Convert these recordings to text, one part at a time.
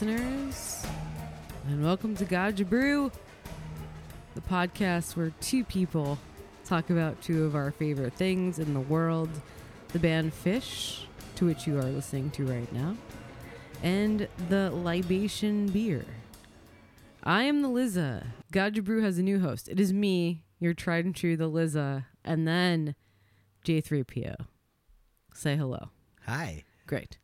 Listeners, and welcome to God Brew, the podcast where two people talk about two of our favorite things in the world the band Phish, to which you are listening to right now, and the libation beer. I am the Liza. God Brew has a new host. It is me, your tried and true, the Liza, and then J3PO. Say hello. Hi. Great.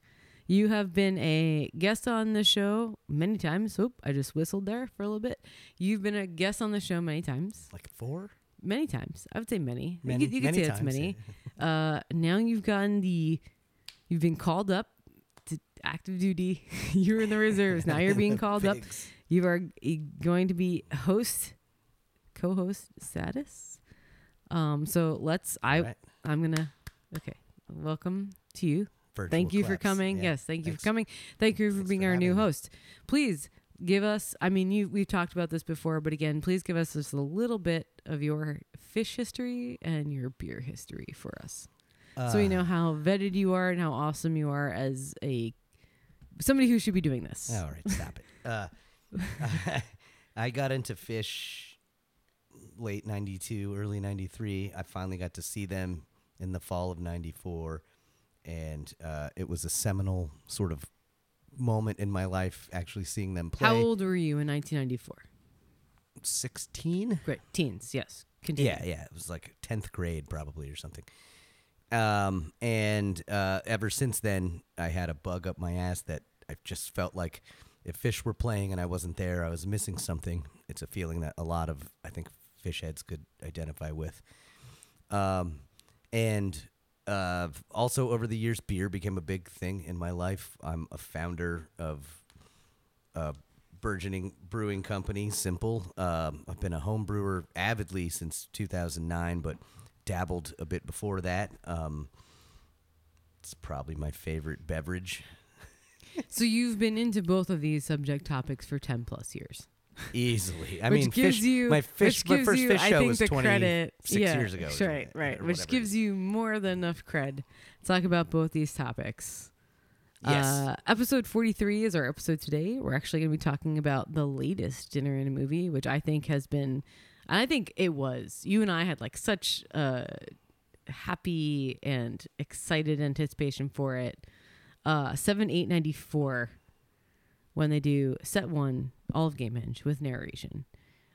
You have been a guest on the show many times. Oop, I just whistled there for a little bit. You've been a guest on the show many times. Like four? Many times. I would say many. Many- you could, you could say that's times, many. Uh, now you've gotten the, you've been called up to active duty. you're in the reserves. Now you're being called up. You are e- going to be host, co-host status. Um, so let's. I right. I'm gonna. Okay. Welcome to you. Virtual Thank you for coming. Yeah. Yes, thank you for coming. Thank you for Thanks being for our new me. host. Please give us. I mean, you we've talked about this before, but again, please give us just a little bit of your Phish history and your beer history for us, so we Uh, know how vetted you are and how awesome you are as a somebody who should be doing this. All right, stop it. Uh, I got into Phish late 92, early 93. I finally got to see them in the fall of 94. And uh, it was a seminal sort of moment in my life actually seeing them play. How old were you in 1994? 16? Great, teens. Yes. Continue. Yeah, yeah. It was like 10th grade probably or something. Um, and uh, ever since then, I had a bug up my ass that I just felt like if Phish were playing and I wasn't there, I was missing something. It's a feeling that a lot of, I think, Phish heads could identify with. Um, and uh, also over the years, beer became a big thing in my life. I'm a founder of a burgeoning brewing company, Simple. Um, I've been a home brewer avidly since 2009, but dabbled a bit before that. Um, it's probably my favorite beverage. So you've been into both of these subject topics for 10 plus years. Easily, I mean, gives Phish, you my Phish, my first you, Phish show was 26 credit, yeah, years ago. sure, right, right, which gives you more than enough cred. to Talk about both these topics. Yes. Uh, episode 43 is our episode today. We're actually going to be talking about the latest dinner in a movie, which I think has been, and I think it was. You and I had like such uh, happy and excited anticipation for it. Uh, 7 8 94 when they do set one, all of Game Gamehenge with narration.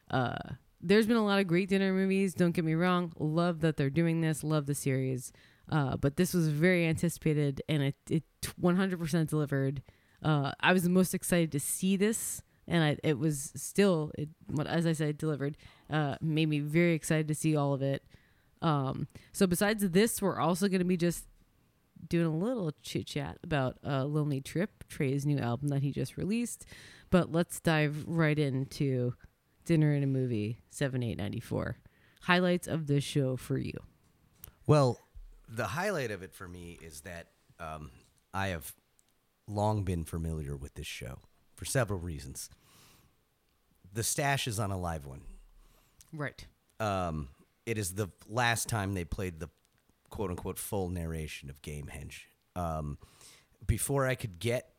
Uh, there's been a lot of great dinner movies. Don't get me wrong. Love that they're doing this. Love the series. Uh, but this was very anticipated and it, it 100% delivered. Uh, I was the most excited to see this, and I, it was still, it, as I said, delivered. Uh, made me very excited to see all of it. Um, so besides this, we're also going to be just doing a little chit chat about uh, Lonely Trip, Trey's new album that he just released. But let's dive right into Dinner in a Movie 7894. Highlights of this show for you. Well, the highlight of it for me is that um, I have long been familiar with this show for several reasons. The stash is on a live one. Right. Um, it is the last time they played the quote unquote full narration of Gamehenge. Um, before I could get,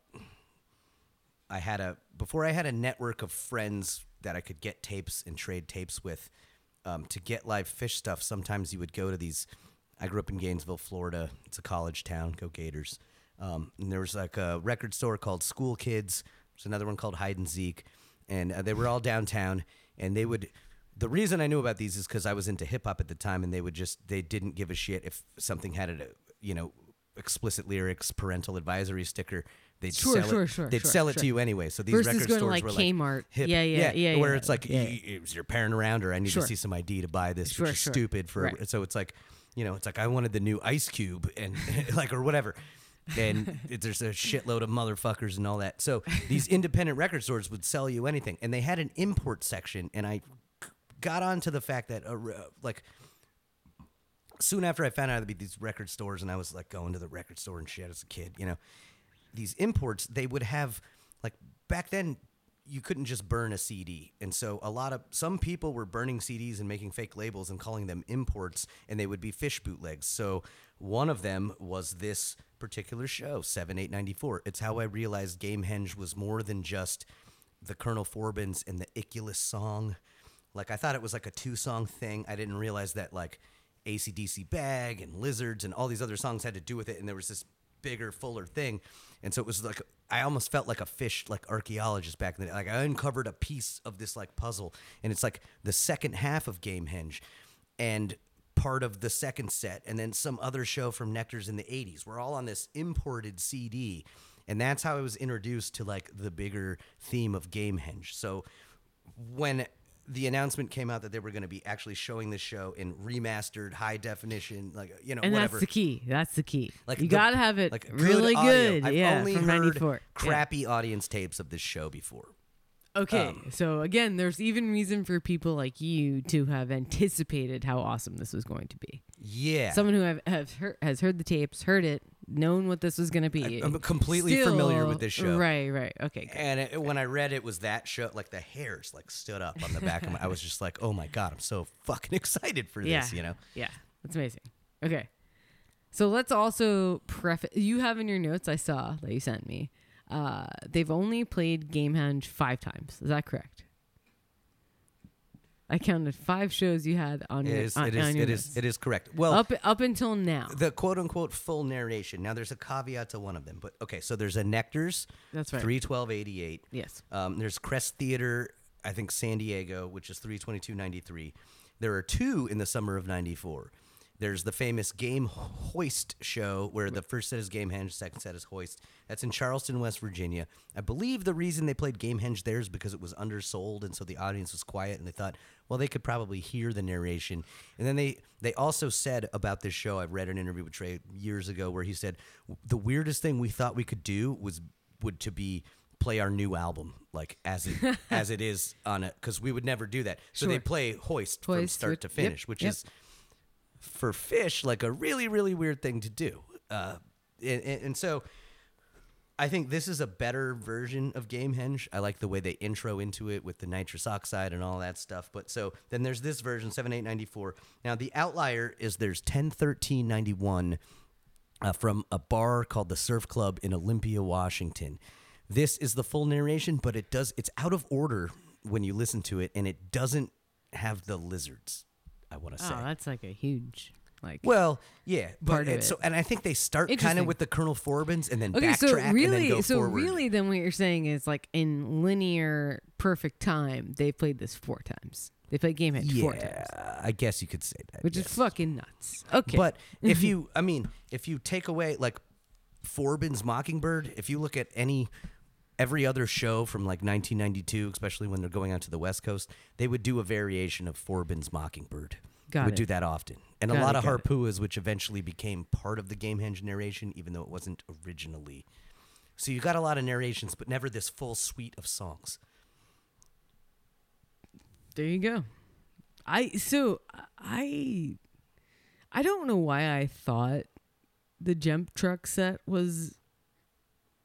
I had a before I had a network of friends that I could get tapes and trade tapes with. Um, to get live Phish stuff, sometimes you would go to these. I grew up in Gainesville, Florida. It's a college town. Go Gators! Um, and there was like a record store called School Kids. There's another one called Hide and Seek, and uh, they were all downtown. And they would. The reason I knew about these is because I was into hip hop at the time, and they would just they didn't give a shit if something had a you know explicit lyrics, parental advisory sticker. They'd Sure, sell sure, it. sure, They'd sell it to you anyway. So these Versus record stores like, were Kmart. like hip. Yeah, yeah, yeah, Where yeah, it's like yeah. y- y- is your parent around, or I need to see some ID to buy this, which is stupid for. Right. So it's like, you know, it's like I wanted the new Ice Cube and like or whatever. And it- there's a shitload of motherfuckers and all that. So these independent record stores would sell you anything, and they had an import section. And I got onto the fact that, uh, like, soon after I found out there'd be these record stores, and I was like going to the record store and shit as a kid, you know, these imports they would have like back then you couldn't just burn a CD. And so a lot of some people were burning CDs and making fake labels and calling them imports and they would be Phish bootlegs. So one of them was this particular show, 7894. It's how I realized Gamehenge was more than just the Colonel Forbins and the Icculus song. Like I thought it was like a two song thing. I didn't realize that like ACDC Bag and Lizards and all these other songs had to do with it and there was this bigger, fuller thing. And so it was like I almost felt like a Phish, like archaeologist back in the. Like I uncovered a piece of this like puzzle, and it's like the second half of Gamehenge, and part of the second set, and then some other show from Nectar's in the '80s. We're all on this imported CD, and that's how I was introduced to like the bigger theme of Gamehenge. So when the announcement came out that they were going to be actually showing this show in remastered high definition, like you know, and whatever. that's the key. That's the key. Like you the- gotta have it like really audio. good. I've yeah, only from heard '94. Yeah. crappy audience tapes of this show before. Okay, Um, so again, there's even reason for people like you to have anticipated how awesome this was going to be. Yeah, Someone who have, have heard, has heard the tapes, heard it, known what this was going to be. I- I'm completely familiar with this show. Right, right. Okay, good. And it, when I read it was that show, like the hairs like stood up on the back of my. I was just like, oh my god, I'm so fucking excited for yeah, this. You know, Yeah, that's amazing. Okay, so let's also preface. You have in your notes I saw that you sent me. Uh, they've only played Gamehenge five times. Is that correct? I counted five shows you had on it your is. on, It is. on your it is, it is correct. Well, up up until now. the quote unquote full narration. Now, there's a caveat to one of them, but okay. So there's a Nectar's That's right. three twelve eighty eight. Yes. Um, there's Crest Theater, I think San Diego, which is 322.93. There are two in the summer of 94. There's the famous Game Hoist show where the first set is Gamehenge, second set is Hoist. That's in Charleston, West Virginia. I believe the reason they played Gamehenge there is because it was undersold and so the audience was quiet and they thought, well, they could probably hear the narration. And then they they also said about this show, I've read an interview with Trey years ago where he said the weirdest thing we thought we could do was would to be play our new album like as it as it is on it because we would never do that. So they play Hoist, from start to yep, finish, which yep. is for Phish like a really really weird thing to do. Uh, and, and so I think this is a better version of Gamehenge. I like the way they intro into it with the nitrous oxide and all that stuff. But so then there's this version, 7894. Now the outlier is there's 101391 uh, from a bar called the Surf Club in Olympia, Washington. This is the full narration, but it does it's out of order when you listen to it, and it doesn't have the lizards. I want to oh, say. Oh, that's like a huge like. Well, yeah, but and so and I think they start kind of with the Colonel Forbins and then okay, backtrack so and then really, go so forward. really, then what you're saying is like in linear perfect time, they played this four times. They played Gamehenge yeah, four times, I guess you could say that. which yes. is fucking nuts. Okay, But if you, I mean, if you take away like Forbin's Mockingbird, if you look at any every other show from like 1992, especially when they're going out to the West Coast, they would do a variation of Forbin's Mockingbird. Got would it. do that often, and Got a lot it, of harpuas, which eventually became part of the Gamehenge narration, even though it wasn't originally. So you got a lot of narrations, but never this full suite of songs. There you go. I so I I don't know why I thought the jump truck set was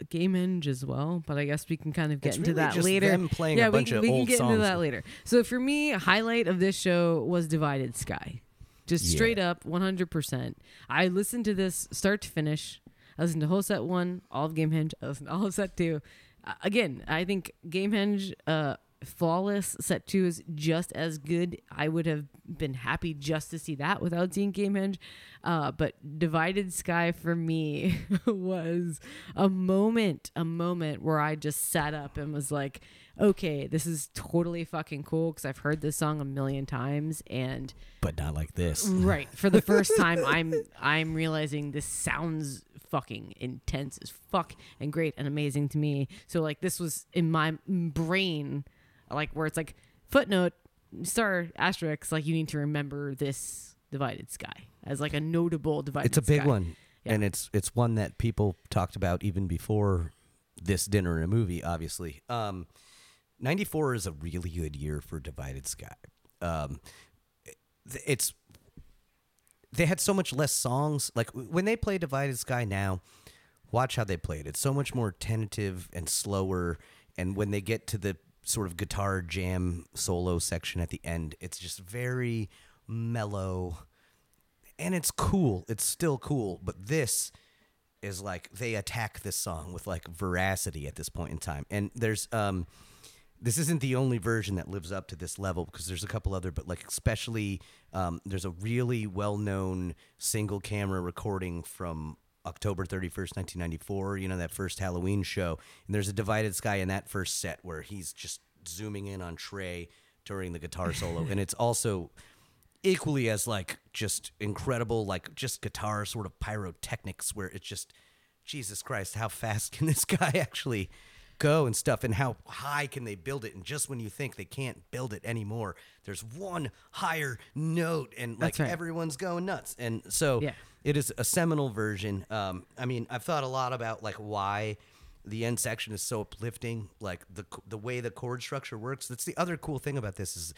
Gamehenge as well, but I guess we can kind of get It's into really that later. them playing yeah, a bunch we, of we can old get into that later. So for me, highlight of this show was Divided Sky. Just Yeah. straight up 100%. I listened to this start to finish. I listened to whole set one, all of Gamehenge. I listened to all of set two. Uh, again, I think Gamehenge, uh, flawless set two is just as good. I would have been happy just to see that without seeing Gamehenge. Uh, but Divided Sky for me was a moment, a moment where I just sat up and was like, okay, this is totally fucking cool because I've heard this song a million times and But not like this. right for the first time i'm i'm realizing this sounds fucking intense as fuck and great and amazing to me so like this was in my brain like where it's like footnote star asterisk like you need to remember this divided sky as like a notable divided It's a big sky. one, Yeah. and it's it's one that people talked about even before this dinner and a movie. Obviously, um, ninety four is a really good year for Divided Sky. Um, it's they had so much less songs. Like when they play Divided Sky now, watch how they play it. It's so much more tentative and slower. And when they get to the sort of guitar jam solo section at the end. It's just very mellow and it's cool. It's still cool, but this is like they attack this song with like veracity at this point in time. And there's um this isn't the only version that lives up to this level because there's a couple other but like especially um, there's a really well-known single camera recording from october 31st 1994 you know that first halloween show. And there's a divided sky in that first set where he's just zooming in on trey during the guitar solo. And it's also equally as like just incredible like just guitar sort of pyrotechnics where it's just jesus christ how fast can this guy actually go and stuff? And how high can they build it? And just when you think they can't build it anymore there's one higher note and like right. everyone's going nuts. And so Yeah. It is a seminal version um i mean i've thought a lot about like why the end section is so uplifting like the the way the chord structure works that's the other cool thing about this is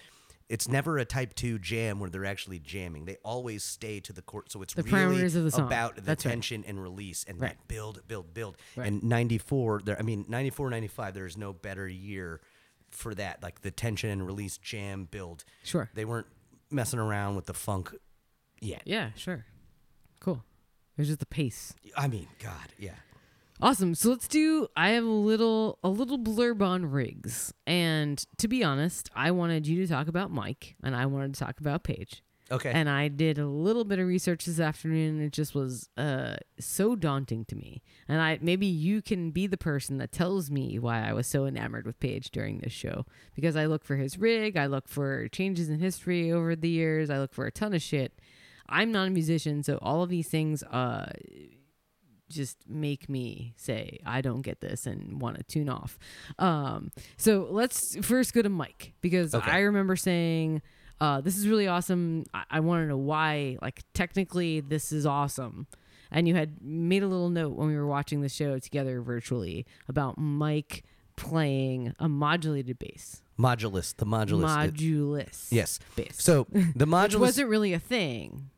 it's never a type 2 jam where they're actually jamming they always stay to the chord so it's The really parameters of the song. about the That's right. tension and release and Right. that build build build Right. and 94 there i mean 94 95 there's no better year for that like the tension and release jam build Sure. they weren't messing around with the funk yet Yeah, sure. Cool. It was just the pace. i mean god yeah Awesome. So let's do I have a little a little blurb on rigs, And to be honest, I wanted you to talk about Mike and I wanted to talk about Page. okay And I did a little bit of research this afternoon and it just was uh so daunting to me. And I maybe you can be the person that tells me why I was so enamored with Page during this show. Because I look for his rig, I look for changes in history over the years, I look for a ton of shit. I'm not a musician, so all of these things uh just make me say I don't get this and want to tune off. Um, so let's first go to Mike because Okay. I remember saying uh, this is really awesome. I, I want to know why. Like technically, this is awesome. And you had made a little note when we were watching the show together virtually about Mike playing a modulated bass, modulus the modulus it- modulus. yes bass. so the modulus wasn't really a thing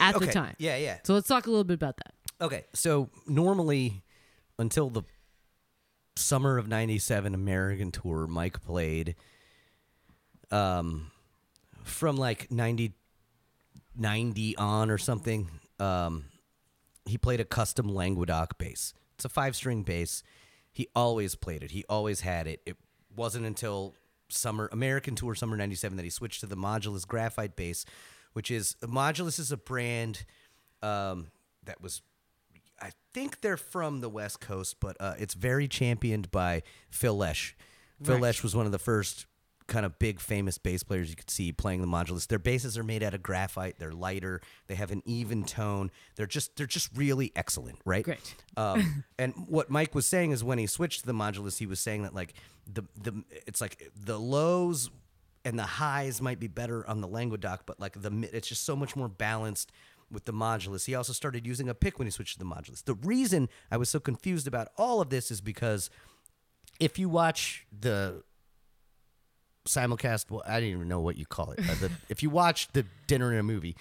at the time. yeah yeah So let's talk a little bit about that. Okay, so normally until the summer of 97 American tour, Mike played um from like 90 90 on or something. Um he played a custom Languedoc bass. It's a five-string bass. He always played it. He always had it. It wasn't until summer American tour summer 97 that he switched to the Modulus graphite bass, which is Modulus is a brand um, that was I think they're from the West Coast, but uh, it's very championed by Phil Lesh. Phil Right. Lesh was one of the first kind of big famous bass players you could see playing the modulus. Their basses are made out of graphite. They're lighter. They have an even tone. They're just they're just really excellent, right? Great. Um, and what Mike was saying is when he switched to the modulus, he was saying that like the the it's like the lows and the highs might be better on the Languedoc, but like the mid, it's just so much more balanced with the modulus. He also started using a pick when he switched to the modulus. The reason I was so confused about all of this is because if you watch the simulcast, well, I didn't even know what you call it. Uh, the, if you watch the dinner in a movie,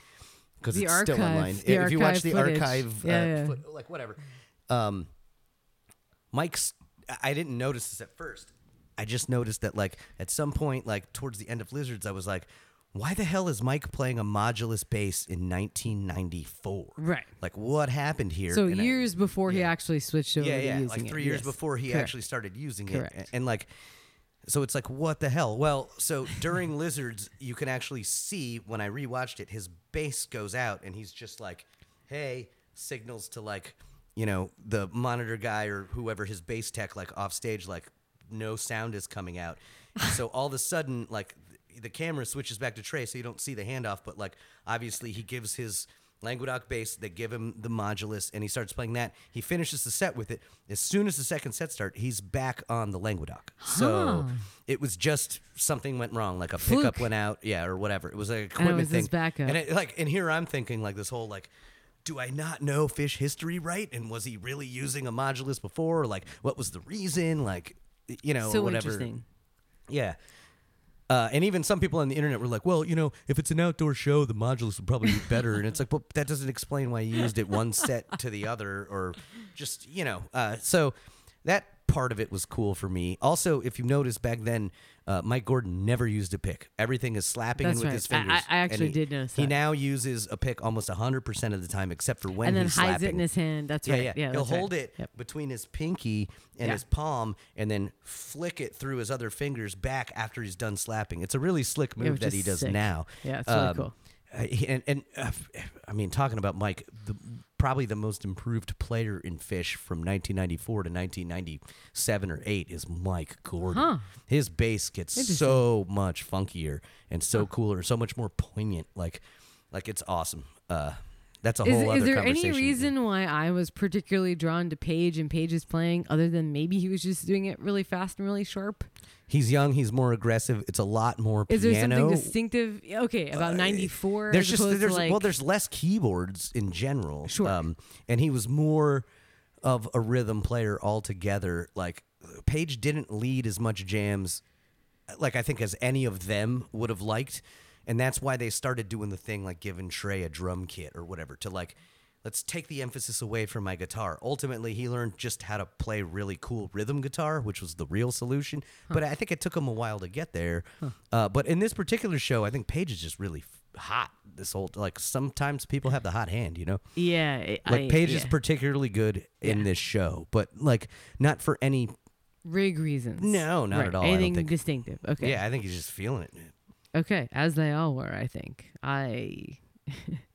because it's still online. if you watch the footage. archive, Yeah, uh, yeah. foot- like whatever. Um, Mike's. I didn't notice this at first. I just noticed that like at some point, like towards the end of Lizards, I was like, why the hell is Mike playing a modulus bass in 1994? Right. Like what happened here? So And I- years before he actually switched over yeah, to yeah, like it. three years Yes. before he Correct. actually started using Correct. it, and like, so it's like, what the hell? Well, so during Lizards, you can actually see when I rewatched it, his bass goes out, and he's just like, "Hey," signals to like, you know, the monitor guy or whoever his bass tech, like off stage, like, no sound is coming out. So all of a sudden, like, the camera switches back to Trey, so you don't see the handoff, but like, obviously, he gives his Languedoc bass. They give him the modulus, and he starts playing that. He finishes the set with it. As soon as the second set starts, he's back on the Languedoc. So Huh. it was just something went wrong, like a Fluke. pickup went out, yeah, or whatever. It was like equipment was thing. backup. And it, like, and here I'm thinking like this whole like. Do I not know Phish history right? And was he really using a modulus before? Or like, what was the reason? Like, you know, so whatever. interesting. Yeah. Uh, and even some people on the internet were like, well, you know, if it's an outdoor show, the modulus would probably be better. and it's like, well, that doesn't explain why you used it one set to the other or just, you know. Uh, so that part of it was cool for me. Also, if you notice back then, uh, Mike Gordon never used a pick. Everything is slapping That's in with right. his I- I- fingers. I actually he- did notice That. He now uses a pick almost 100% of the time, except for when he's slapping. and then hides slapping. it in his hand. That's Yeah, right. yeah. Yeah, He'll right. hold it Yep. between his pinky and Yeah. his palm, and then flick it through his other fingers back after he's done slapping. It's a really slick move that he does sick. now. Yeah, it's really cool. uh, and and uh, I mean, talking about Mike, the, probably the most improved player in Phish from 1994 to 1997 or eight is Mike Gordon. Huh. His bass gets so much funkier and so cooler, so much more poignant. Like, like it's awesome. Uh, that's a Is, whole other is there any reason why I was particularly drawn to Page and Page's playing, other than maybe he was just doing it really fast and really sharp? He's young. He's more aggressive. It's a lot more Is there something distinctive? Okay, about ninety four. Uh, There's just there's like, well there's less keyboards in general. Sure. Um, and he was more of a rhythm player altogether. Like Page didn't lead as much jams, like I think as any of them would have liked, and that's why they started doing the thing like giving Trey a drum kit or whatever to like. Let's take the emphasis away from my guitar. Ultimately, he learned just how to play really cool rhythm guitar, which was the real solution. But I think it took him a while to get there. Uh, but in this particular show, I think Page is just really hot. This whole like sometimes people have the hot hand, you know. yeah, it- Like I, Page is particularly good in Yeah. this show, but like not for any. rig reasons. No, not Right, at all. Anything distinctive? Okay. Yeah, I think he's just feeling it. Okay, as they all were, I think. I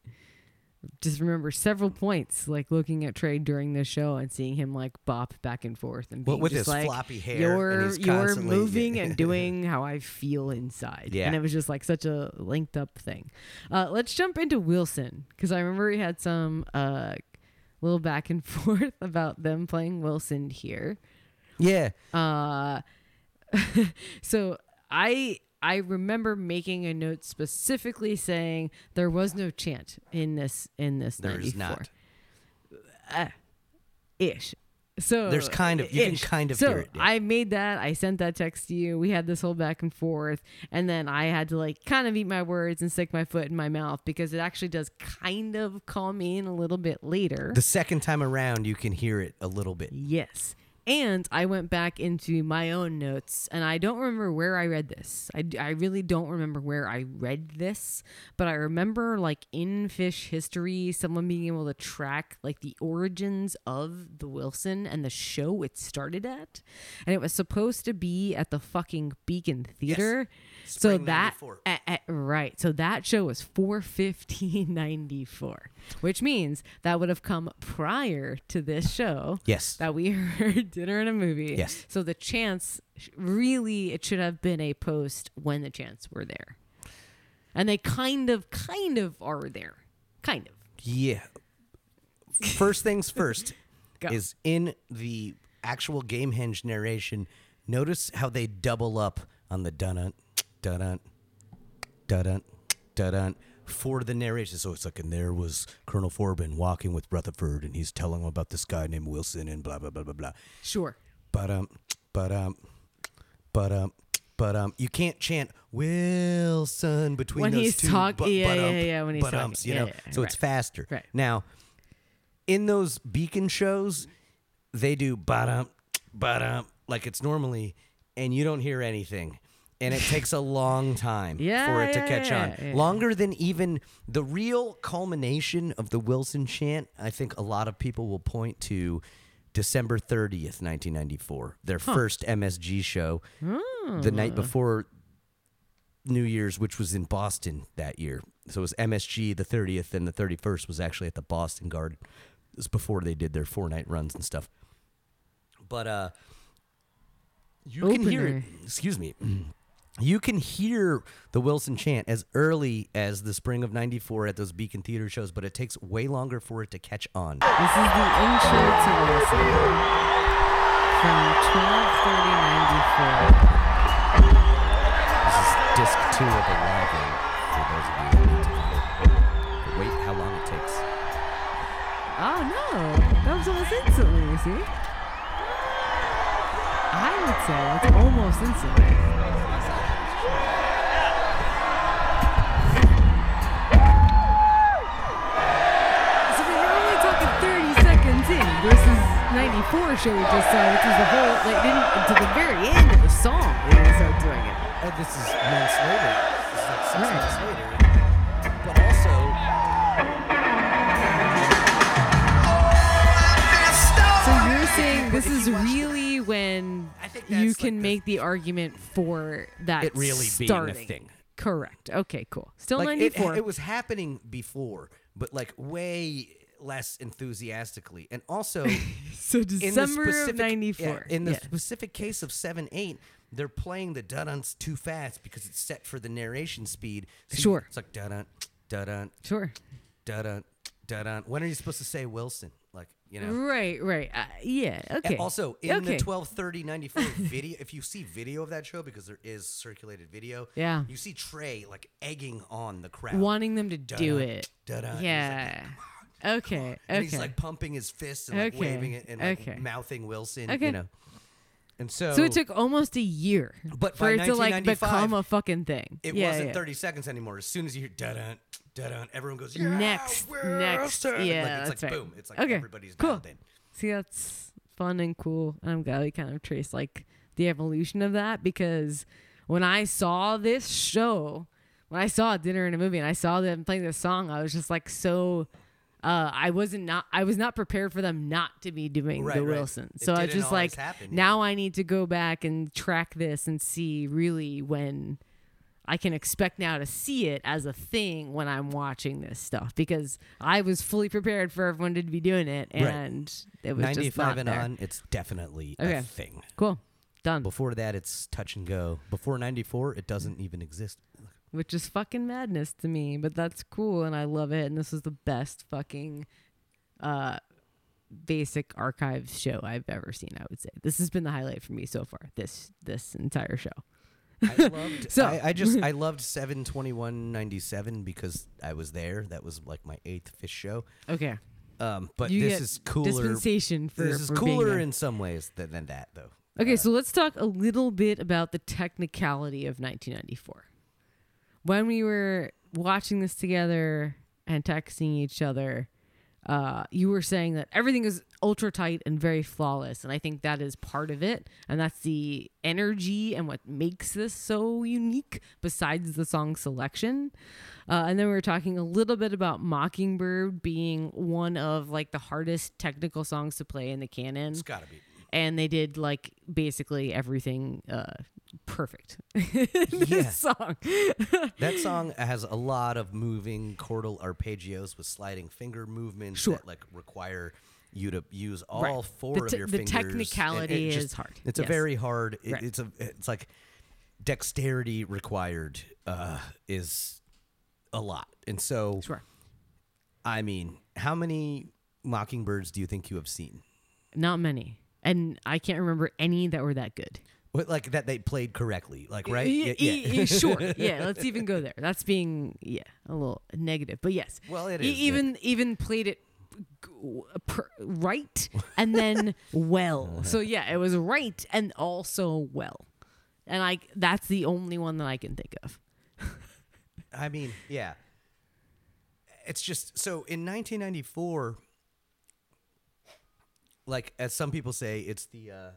just remember several points, like looking at Trey during the show and seeing him like bop back and forth and Well, being with just his like, floppy hair, and You're you're moving and doing how I feel inside. Yeah. and it was just like such a linked up thing. Uh, let's jump into Wilson because I remember he had some uh, little back and forth about them playing Wilson here. Yeah, Uh, so I I remember making a note specifically saying there was no chant in this in this. there is 94. not. ish. So There's kind of- you can kind of so hear it, yeah. I made that. I sent that text to you. We had this whole back and forth, and then I had to like kind of eat my words and stick my foot in my mouth because it actually does kind of calm me in a little bit later. The second time around, you can hear it a little bit. Yes. And I went back into my own notes, and I don't remember where I read this. I, I really don't remember where I read this, but I remember, like, in Phish history, someone being able to track, like, the origins of the Wilson and the show it started at. And it was supposed to be at the fucking Beacon Theater. So that 94. at- at- right. So that show was 41594, which means that would have come prior to this show Yes. that we heard dinner and a movie. Yes. So the chance really it should have been a post when the chants were there. And they kind of kind of are there. Kind of. Yeah. First things first is in the actual Gamehenge narration. Notice how they double up on the dun dun dun dun dun for the narration. So it's like, and there was Colonel Forbin walking with Rutherford, and he's telling him about this guy named Wilson, and blah blah blah blah blah. Sure. But um, but um, but um, but um, you can't chant Wilson between When those he's two. talk- bu- yeah, yeah, yeah, when he's talking. you Yeah, know, yeah, so it's faster. Right. Now, in those beacon shows, they do bottom, bottom, like it's normally, and you don't hear anything. And it takes a long time Yeah, for it to yeah, catch yeah, on. Longer than even the real culmination of the Wilson chant, I think a lot of people will point to December 30th, 1994, their first MSG show, the night before New Year's, which was in Boston that year. So it was MSG the 30th, and the 31st was actually at the Boston Garden. It was before they did their four night runs and stuff. But uh, you can hear it. Excuse me. You can hear the Wilson chant as early as the spring of '94 at those Beacon Theater shows, but it takes way longer for it to catch on. This is the intro to Wilson from 123094. This is disc two of the live for those of you who need to. But wait, how long it takes. Oh no, that was almost instantly. You see, I would say it's almost instantly. So we're only talking 30 seconds in versus 94 '94 show we just saw, which was the whole like didn't until the very end of the song they didn't start doing it. Uh, this is months later. This is like six Right. months later. But also, So you're saying this is really when you can like, make the argument for that It really being a starting. thing. Correct. Okay, cool. Still like it, 94. it was happening before, but like way less enthusiastically, and also so December specific of 94. yeah, in the Yeah. specific case of seven eight, they're playing the dun too fast because it's set for the narration speed. So you- Sure. it's like dun dun dun Sure. dun dun. When are you supposed to say Wilson? Like you know. Right, right. Uh, yeah, And okay. Also, in okay. the 123094 video, if you see video of that show, because there is circulated video, Yeah. you see Trey like egging on the crowd. wanting them to do Dun-dun, it. dun-dun. Yeah. Okay. Okay. and he's like pumping his fists and like Okay, waving it and like okay. mouthing Wilson, Okay. you know. And so, so it took almost a year But for it to like become a fucking thing. it yeah, wasn't yeah. 30 seconds anymore. As soon as you hear da dun da dun, everyone goes yeah, Next, next. Yeah, like, it's that's like right. boom. It's like Okay, everybody's cool. dialed in. See, that's fun and cool. And I'm glad we kind of trace like the evolution of that because when I saw this show, when I saw dinner in a movie and I saw them playing this song, I was just like so. Uh, I wasn't not. I was not prepared for them not to be doing Right, the right. Wilson. So I was just like, happen, yeah. now I need to go back and track this and see really when I can expect now to see it as a thing when I'm watching this stuff because I was fully prepared for everyone to be doing it Right. and it was just 95 not and there. on, it's definitely Okay. a thing. Cool. Done. Before that, it's touch and go. Before 94, it doesn't even exist. Which is fucking madness to me, but that's cool and I love it. And this is the best fucking uh basic archive show I've ever seen, I would say. This has been the highlight for me so far, this this entire show. I loved. So- I, I just I loved 72197 because I was there. That was like my eighth Phish show. Okay. Um, but You this is cooler. Dispensation for this is for cooler in some ways than, than that, though. Okay, Uh, so let's talk a little bit about the technicality of 1994. When we were watching this together and texting each other, uh, you were saying that everything is ultra tight and very flawless, and I think that is part of it, and that's the energy and what makes this so unique. Besides the song selection, uh, and then we were talking a little bit about Mockingbird being one of like the hardest technical songs to play in the canon It's got to be. And they did like basically everything uh perfect this song That song has a lot of moving chordal arpeggios with sliding finger movements Sure. that like require you to use all Right. four The of your the fingers. technicality It- it is just- hard. It's a very hard. It, Right. It's a. It's like dexterity required uh, is a lot, and so sure I mean, how many mockingbirds do you think you have seen? not many and i can't remember any that were that good. What, like that they played correctly, like right? Y- Yeah, y- y- sure. Yeah let's even go there. That's being yeah a little negative. But yes Well, it E- is, yeah. even even played it right and then well. So yeah it was right and also well. And like that's the only one that i can think of. I mean, yeah. It's just so in 1994, like as some people say, it's the uh,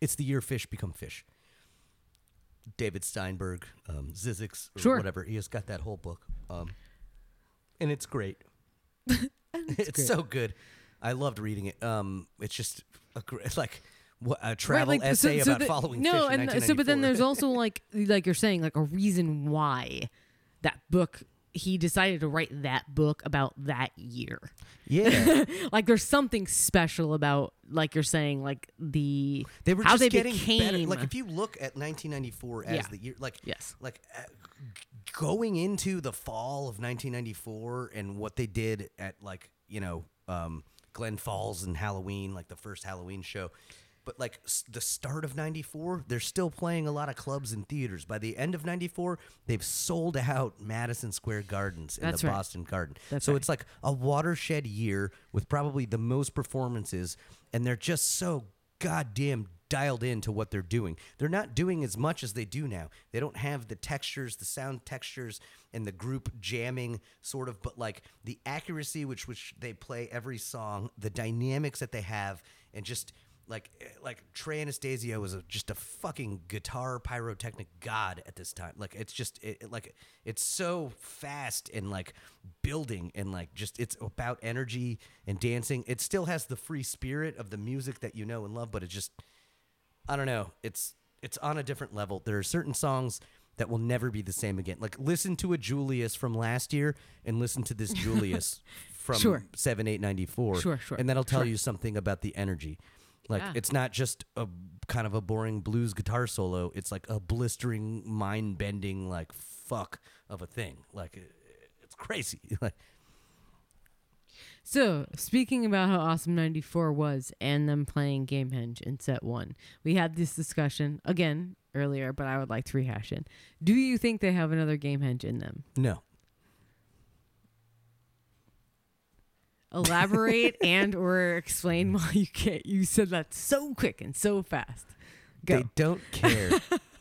it's the year Phish become Phish. David Steinberg, um, or Sure. whatever. He has got that whole book, um, and it's great. it's great. so good. I loved reading it. Um, it's just a, great like what, a travel like, essay so about the- following no Phish in and so but then there's also like like you're saying like a reason why that book he decided to write that book about that year yeah. like there's something special about like you're saying like the They were how just they getting became better. Like if you look at 1994 as Yeah. the year, like Yes. like uh, going into the fall of 1994 and what they did at like you know um, Glen Falls and Halloween, like the first Halloween show. But like the start of 94, they're still playing a lot of clubs and theaters. By the end of 94, they've sold out Madison Square Gardens and That's the right. Boston Garden. That's so right. it's like a watershed year with probably the most performances, and they're just so goddamn dialed into what they're doing. They're not doing as much as they do now. They don't have the textures, the sound textures, and the group jamming sort of, but like the accuracy which which they play every song, the dynamics that they have, and just like like Trey Anastasio was a, just a fucking guitar pyrotechnic god at this time. Like it's just it, it- like it's so fast and like building and like just it's about energy and dancing. It still has the free spirit of the music that you know and love, but it just I don't know. It's it's on a different level. There are certain songs that will never be the same again. Like listen to a Julius from last year and listen to this Julius from Sure. seven eight ninety four. Sure, sure, And that'll tell sure. you something about the energy. Like Yeah. it's not just a kind of a boring blues guitar solo. It's like a blistering, mind bending, like fuck of a thing. Like it's crazy. Like So, speaking about how awesome 94 was and them playing Gamehenge in set one, we had this discussion again earlier, but I would like to rehash it. Do you think they have another Gamehenge in them? no. Elaborate and or explain why you can't. You said that so quick and so fast. Go. They don't care.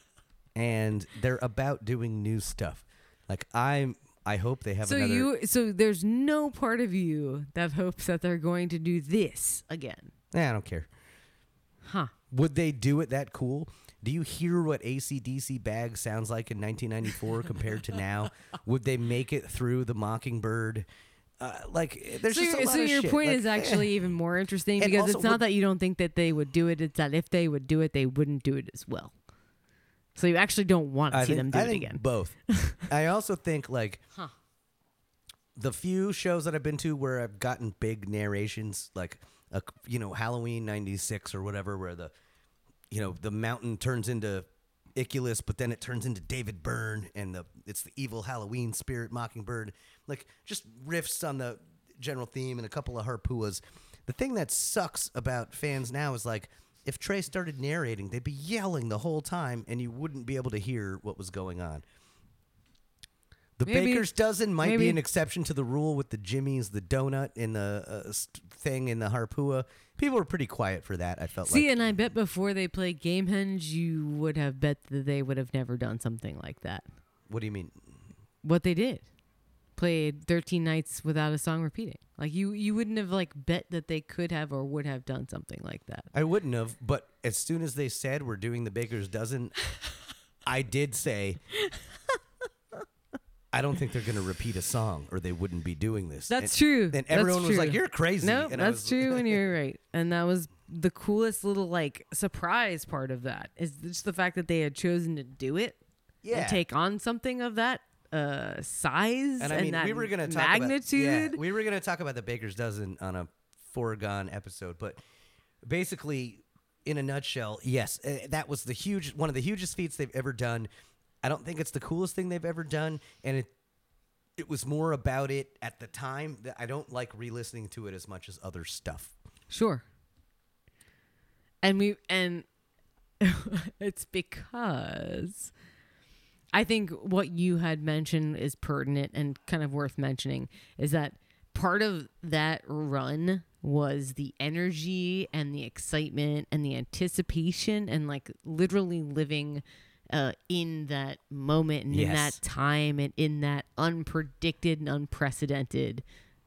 and they're about doing new stuff. Like I'm I hope they have so another you so there's no part of you that hopes that they're going to do this again. Eh, I don't care. Huh. Would they do it that cool? Do you hear what ACDC bag sounds like in 1994 compared to now? Would they make it through the Mockingbird? Uh, like, there's so just a your, lot so your shit. point Like, is actually even more interesting because also it's not that you don't think that they would do it; it's that if they would do it, they wouldn't do it as well. So you actually don't want to I see think, them do I it again. both. I also think like Huh. the few shows that I've been to where I've gotten big narrations, like a, you know Halloween '96 or whatever, where the you know the mountain turns into Icculus, but then it turns into David Byrne, and the it's the evil Halloween spirit Mockingbird, like just riffs on the general theme and a couple of harpuas. The thing that sucks about fans now is like if Trey started narrating, they'd be yelling the whole time, and you wouldn't be able to hear what was going on. The Maybe- Baker's dozen might maybe- be an exception to the rule with the Jimmys, the donut, and the uh, st- thing in the harpua. People were pretty quiet for that. I felt See, like and I bet before they played Gamehenge, you would have bet that they would have never done something like that. What do you mean? What they did, played 13 nights without a song repeating. Like you, you wouldn't have like bet that they could have or would have done something like that. I wouldn't have, but as soon as they said we're doing the Baker's dozen, I did say I don't think they're going to repeat a song, or they wouldn't be doing this. That's and, true. And everyone was like, "You're crazy." No, and I that's true, and you're right. And that was the coolest little like surprise part of that is just the fact that they had chosen to do it Yeah. and take on something of that uh size And and, I mean, that we were to talk magnitude. About, yeah, we were going to talk about the Baker's dozen on a foregone episode, but basically, in a nutshell, yes, uh, that was the huge one of the hugest feats they've ever done. I don't think it's the coolest thing they've ever done, and it it was more about it at the time that I don't like re-listening to it as much as other stuff. Sure. And we and it's because I think what you had mentioned is pertinent and kind of worth mentioning is that part of that run was the energy and the excitement and the anticipation and like literally living uh, in that moment and in that time and in that unpredicted and unprecedented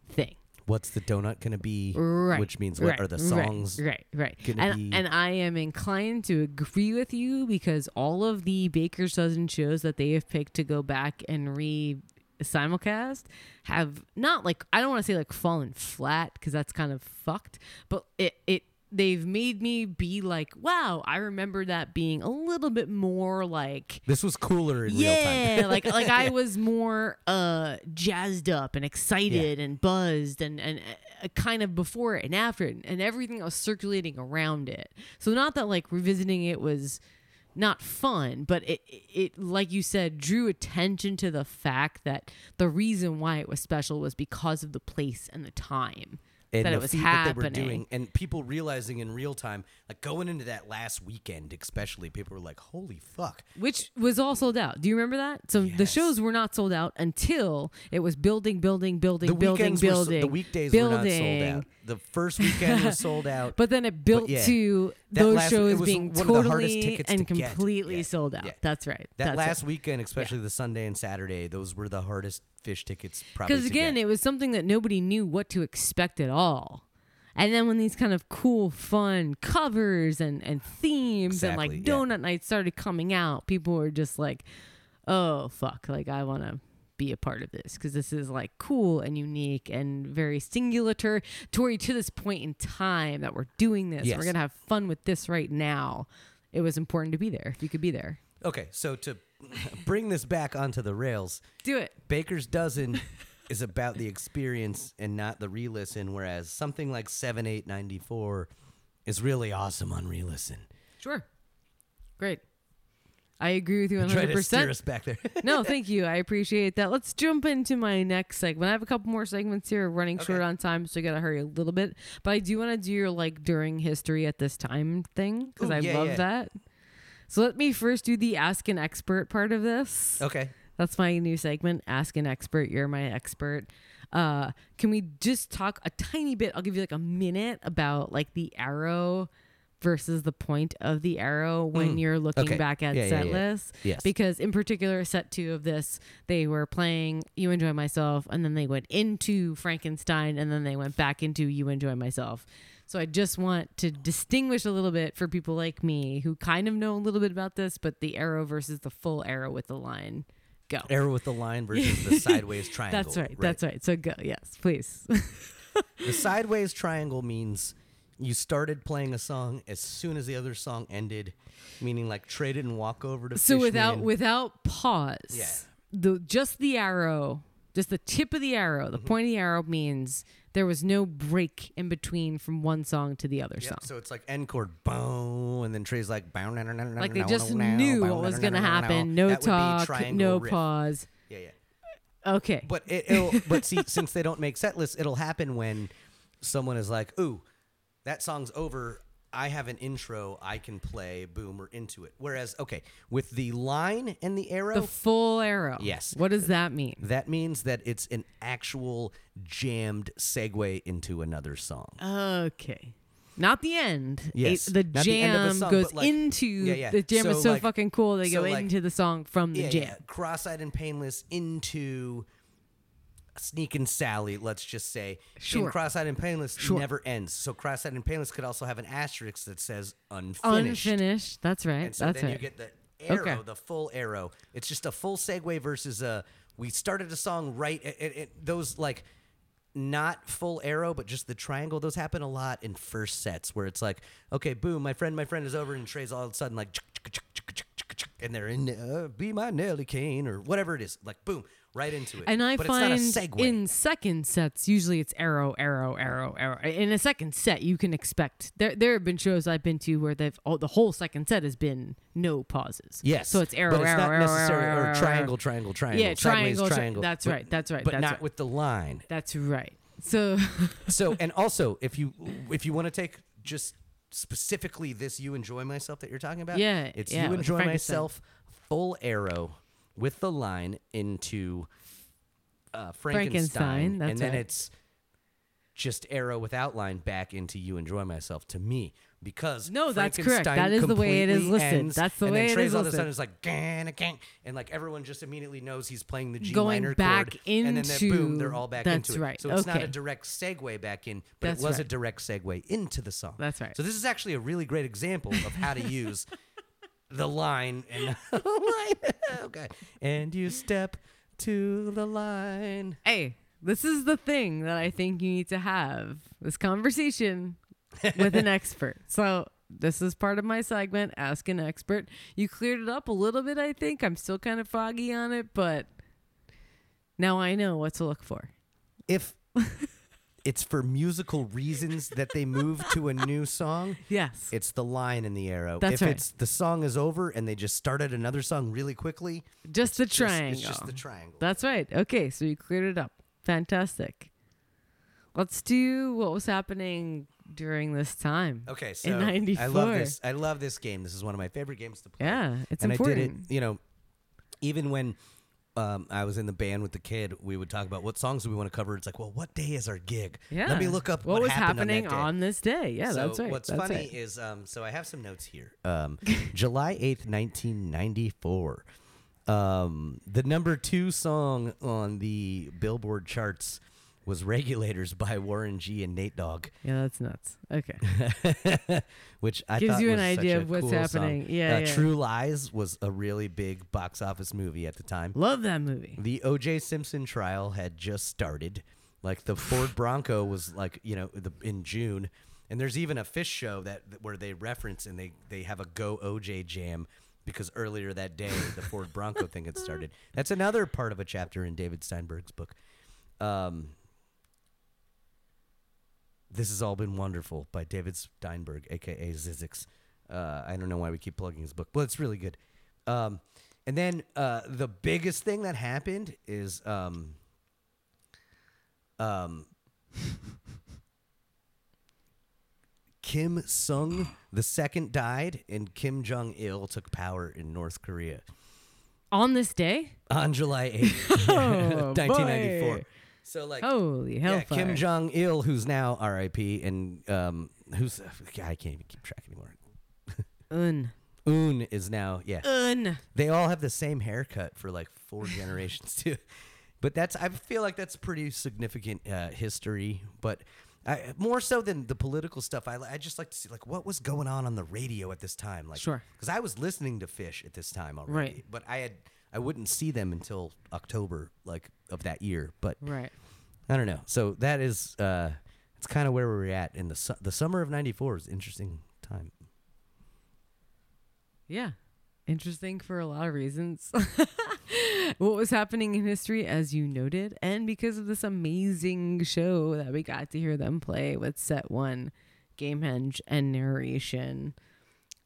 thing. What's the donut going to be? Right. Which means what right, are the right, songs? Right, right. gonna And, be- and I am inclined to agree with you because all of the Baker's Dozen shows that they have picked to go back and re simulcast have not like I don't want to say like fallen flat because that's kind of fucked, but it it they've made me be like, wow, I remember that being a little bit more like This was cooler in real yeah, time. like like I was more uh jazzed up and excited and buzzed and and uh, kind of before it and after it and everything that was circulating around it. So not that like revisiting it was not fun, but it it like you said drew attention to the fact that the reason why it was special was because of the place and the time and that it was happening. that they were doing, and people realizing in real time, like going into that last weekend, especially, people were like, "Holy fuck!" Which was all sold out. Do you remember that? So the shows were not sold out until it was building, building, building, The building, weekends were building. the weekdays were not sold out. The first weekend was sold out. But then it built yeah. to those last- shows being one of the hardest totally tickets and to completely Yeah. sold out. Yeah. That's right. that That's last weekend, especially the Sunday and Saturday, those were the hardest Phish tickets probably. Because again, it was something that nobody knew what to expect at all. And then when these kind of cool, fun covers and, and themes and Exactly, like yeah. donut nights started coming out, people were just like, "Oh fuck! Like I want to be a part of this because this is like cool and unique and very singulatory to this point in time that we're doing this. Yes. We're gonna have fun with this right now. It was important to be there. If you could be there, okay. So to bring this back onto the rails, do it. Baker's Dozen is about the experience and not the re-listen, whereas something like Seven Eight Ninety Four is really awesome on re-listen. Sure, great. I agree with you one Try hundred to steer percent. us back there. no, thank you. I appreciate that. Let's jump into my next segment. I have a couple more segments here. We're running short on time, so I gotta hurry a little bit. But I do want to do your like during history at this time thing because I yeah, love yeah. that. So let me first do the ask an expert part of this. okay. That's my new segment. Ask an expert. You're my expert. Uh, can we just talk a tiny bit? I'll give you like a minute about like the arrow versus the point of the arrow when Mm. you're looking Okay. back at Yeah, yeah, set yeah. lists. Yes. Because in particular, set two of this, they were playing You Enjoy Myself, and then they went into Frankenstein, and then they went back into You Enjoy Myself. So I just want to distinguish a little bit for people like me who kind of know a little bit about this, but the arrow versus the full arrow with the line. Go. Arrow with the line versus the sideways triangle. That's right, That's right. So go. Yes, please. The sideways triangle means you started playing a song as soon as the other song ended, meaning like traded and walk over to. so without Fishman. without pause. Yeah. The just the arrow, just the tip of the arrow, Mm-hmm. the point of the arrow means there was no break in between from one song to the other Yep, song. so it's like end chord, boom, and then Trey's like, bow, Like they just knew what was going to na, na, na. happen. No That would be talk, no riff. pause. Yeah, yeah. Okay. But it, it'll, but see, since they don't make set lists, it'll happen when someone is like, "Ooh, that song's over. I have an intro. I can play. Boom, we're into it." Whereas, okay, with the line and the arrow, the full arrow. Yes. What does that mean? that means that it's an actual jammed segue into another song. Okay. Not the end. Yes, It- the not the end of a jam song, goes like- into Yeah, yeah. the jam is So, so like- fucking cool. They so, go like- into the song from the yeah, jam. yeah. Cross-eyed and painless into Sneak and Sally, let's just say. Sure. Cross-eyed and painless Sure. never ends. So Cross-eyed and painless could also have an asterisk that says unfinished. Unfinished. That's right. And so That's then right. you get the arrow, Okay. the full arrow. It's just a full segue versus a. We started a song right. It, it, it- those like not full arrow, but just the triangle. Those happen a lot in first sets where it's like, okay, boom, my friend, my friend is over, and Trey's all of a sudden like, and they're in uh, "Be My Nellie Kane" or whatever it is. Like, boom, right into it. And I but find it's not a segue. in second sets, usually it's arrow, arrow, arrow, arrow. In a second set, you can expect there. There have been shows I've been to where they've oh, the whole second set has been no pauses. Yes. so it's arrow, but it's arrow, not arrow, necessarily arrow, or triangle, triangle, triangle. Yeah, sideways triangle, tri- triangle. that's but- right, that's right, But that's not right. with the line. That's right. So so and also if you if you want to take just specifically this you enjoy myself that you're talking about Yeah, it's yeah, you enjoy myself full arrow with the line into uh, frankenstein, Frankenstein, that's and then right. it's just arrow without line back into you enjoy myself to me because No, that's correct. That is the way it is listed. ends, That's the and way then it Trey's is all of a listed. sudden it's like gang, gang, and like everyone just immediately knows he's playing the G Going minor back chord, and then that boom, they're all back that's into it. right. So it's not Okay. a direct segue back in, but That's it was a direct segue into the song. That's right. So this is actually a really great example of how to use the line and okay, oh, and you step to the line. hey, this is the thing that I think you need to have this conversation with an expert. So this is part of my segment, Ask an Expert. You cleared it up a little bit, I think. I'm still kind of foggy on it, but now I know what to look for. If it's for musical reasons that they move to a new song, Yes. it's the line in the arrow. That's if right. it's the song is over and they just started another song really quickly, just the triangle. It's just the triangle. That's right. Okay, so you cleared it up. Fantastic. Let's do what was happening during this time. Okay, so in '94. I love this. I love this game. This is one of my favorite games to play. Yeah, it's and important. I did it. You know, even when um, I was in the band with the kid, we would talk about what songs do we want to cover. It's like, well, what day is our gig? Yeah. Let me look up what, what, was happened happening on, day. this day. Yeah, so that's right. What's that's funny right. is, um, so I have some notes here. Um, July eighth, nineteen ninety four. Um, the number two song on the Billboard charts was "Regulators" by Warren G and Nate Dogg, Yeah, that's nuts. Okay. which I Gives you an idea of what's cool happening. Yeah, Uh, yeah. True Lies was a really big box office movie at the time. Love that movie. The O.J. Simpson trial had just started. Like the Ford Bronco was like you know the, in June, and there's even a Phish show that where they reference and they they have a Go O.J. jam because earlier that day the Ford Bronco thing had started. That's another part of a chapter in David Steinberg's book. Um, this has all been wonderful by David Steinberg, aka Zzyzx. Uh, I don't know why we keep plugging his book, but it's really good. Um, and then uh, the biggest thing that happened is um, um, Kim Sung the second died, and Kim Jong Il took power in North Korea On this day? on July eighth, Oh, nineteen ninety four. So like, Holy yeah. Kim Jong Il, who's now R.I.P. and um, who's I can't even keep track anymore. Un. Un is now yeah. Un. They all have the same haircut for like four generations too. But that's I feel like that's pretty significant uh, history. But I, more so than the political stuff, I, I just like to see like what was going on on the radio at this time. Like, Sure. because I was listening to Phish at this time already, Right. but I had I wouldn't see them until October like of that year. But Right. I don't know. So that is uh, it's kind of where we're at in the su- the summer of '94 is an interesting time. Yeah. Interesting for a lot of reasons. what was happening in history, as you noted, and because of this amazing show that we got to hear them play with set one, Gamehenge, and narration.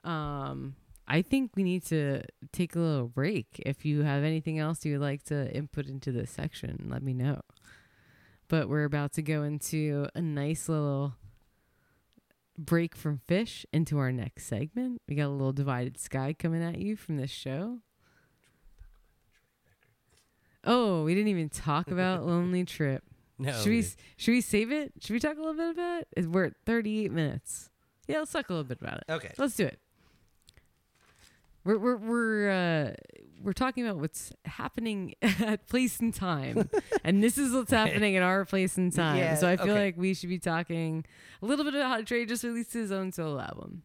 Um, I think we need to take a little break. If you have anything else you would like to input into this section, let me know. But we're about to go into a nice little break from Phish into our next segment. We got a little divided sky coming at you from this show. Oh, we didn't even talk about Lonely Trip. No, should we should we save it? Should we talk a little bit about it? We're at 38 minutes. Yeah, let's talk a little bit about it. okay. Let's do it. We're we're we're uh, we're talking about what's happening at place and time, and this is what's happening at our place and time. Yeah, so I feel okay. like we should be talking a little bit about how Trey just released his own solo album.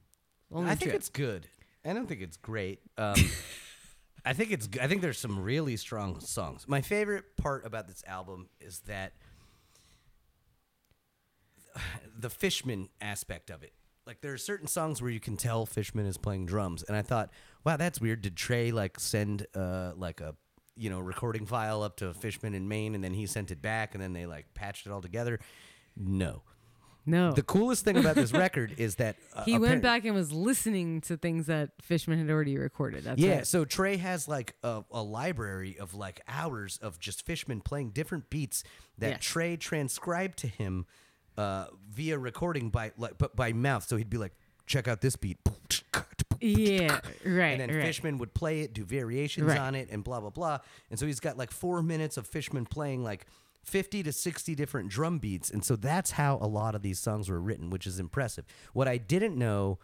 Lonely I think it's good. I don't think it's great. Um, I think it's. I think there's some really strong songs. My favorite part about this album is that the Fishman aspect of it. Like there are certain songs where you can tell Fishman is playing drums, and I thought, wow, that's weird. Did Trey like send uh like a you know recording file up to Fishman in Maine, and then he sent it back, and then they like patched it all together? No. no. The coolest thing about this record is that uh, he went back and was listening to things that Fishman had already recorded. That's yeah, right. so Trey has like a, a library of like hours of just Fishman playing different beats that Yes. Trey transcribed to him uh, via recording by like but by mouth. So he'd be like, "Check out this beat," Yeah, right. and then right. Fishman would play it, do variations Right. on it, and blah blah blah. And so he's got like four minutes of Fishman playing like. 50 to 60 different drum beats. And so that's how a lot of these songs were written, which is impressive. What I didn't know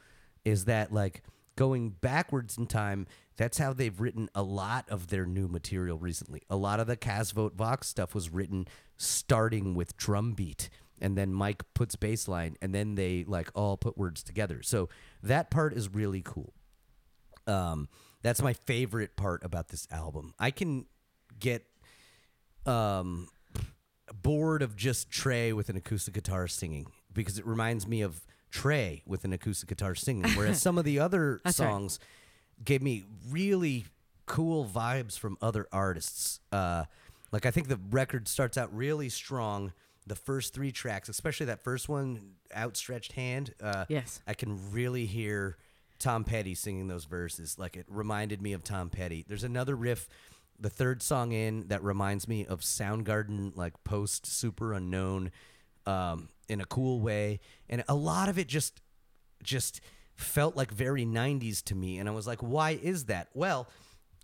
is that, like, going backwards in time, that's how they've written a lot of their new material recently. A lot of the Kasvot Växt stuff was written starting with drum beat. And then Mike puts bass line, and then they like all put words together. So that part is really cool. Um, that's my favorite part about this album. I can get um, bored of just Trey with an acoustic guitar singing because it reminds me of Trey with an acoustic guitar singing. Whereas some of the other That's right. songs gave me really cool vibes from other artists. Uh, like I think the record starts out really strong. The first three tracks, especially that first one, "Outstretched Hand," uh, Yes. I can really hear Tom Petty singing those verses. Like it reminded me of Tom Petty. There's another riff, the third song in, that reminds me of Soundgarden, like post Superunknown, um, in a cool way. And a lot of it just, just felt like very 90s to me. And I was like, why is that? Well,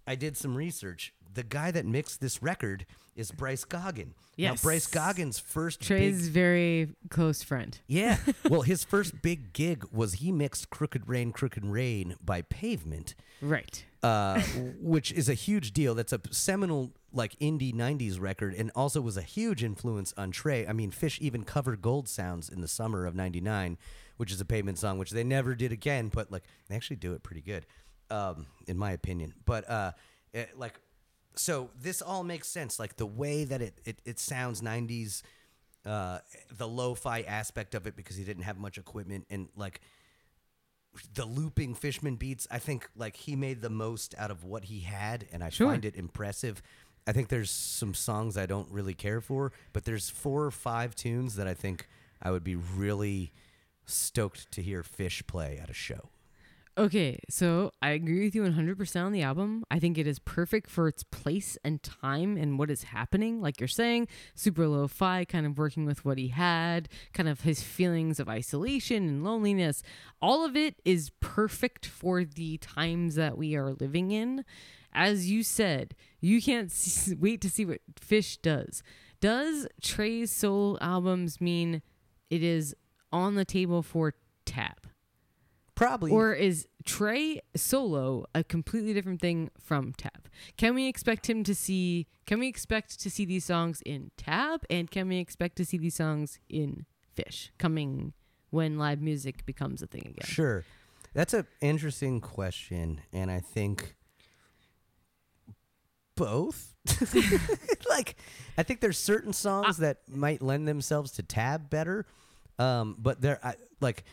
I did some research. The guy that mixed this record is Bryce Goggin. Yes. Now, Bryce Goggin's first Trey's big very close friend. yeah. Well, his first big gig was he mixed "Crooked Rain, Crooked Rain" by Pavement, Right. uh, which is a huge deal. That's a seminal like indie '90s record, and also was a huge influence on Trey. I mean, Phish even covered "Gold Sounds" in the summer of '99, which is a Pavement song, which they never did again. But like, they actually do it pretty good, um, in my opinion. But uh, it, like, so this all makes sense. Like the way that it it, it sounds '90s uh, the lo-fi aspect of it because he didn't have much equipment and like the looping fishman beats i think like he made the most out of what he had and i Sure. find it impressive i think there's some songs i don't really care for but there's four or five tunes that i think i would be really stoked to hear Phish play at a show Okay, so I agree with you 100% on the album. I think it is perfect for its place and time and what is happening. Like you're saying, super lo fi, kind of working with what he had, kind of his feelings of isolation and loneliness. All of it is perfect for the times that we are living in. As you said, you can't s wait to see what Phish does. Does Trey's solo albums mean it is on the table for Tab? Probably Or is Trey solo a completely different thing from Tab? Can we expect him to see can we expect to see these songs in Tab and can we expect to see these songs in Phish coming when live music becomes a thing again? Sure. That's an interesting question, and I think both. like, I think there's certain songs that might lend themselves to tab better, um, but there, I, like,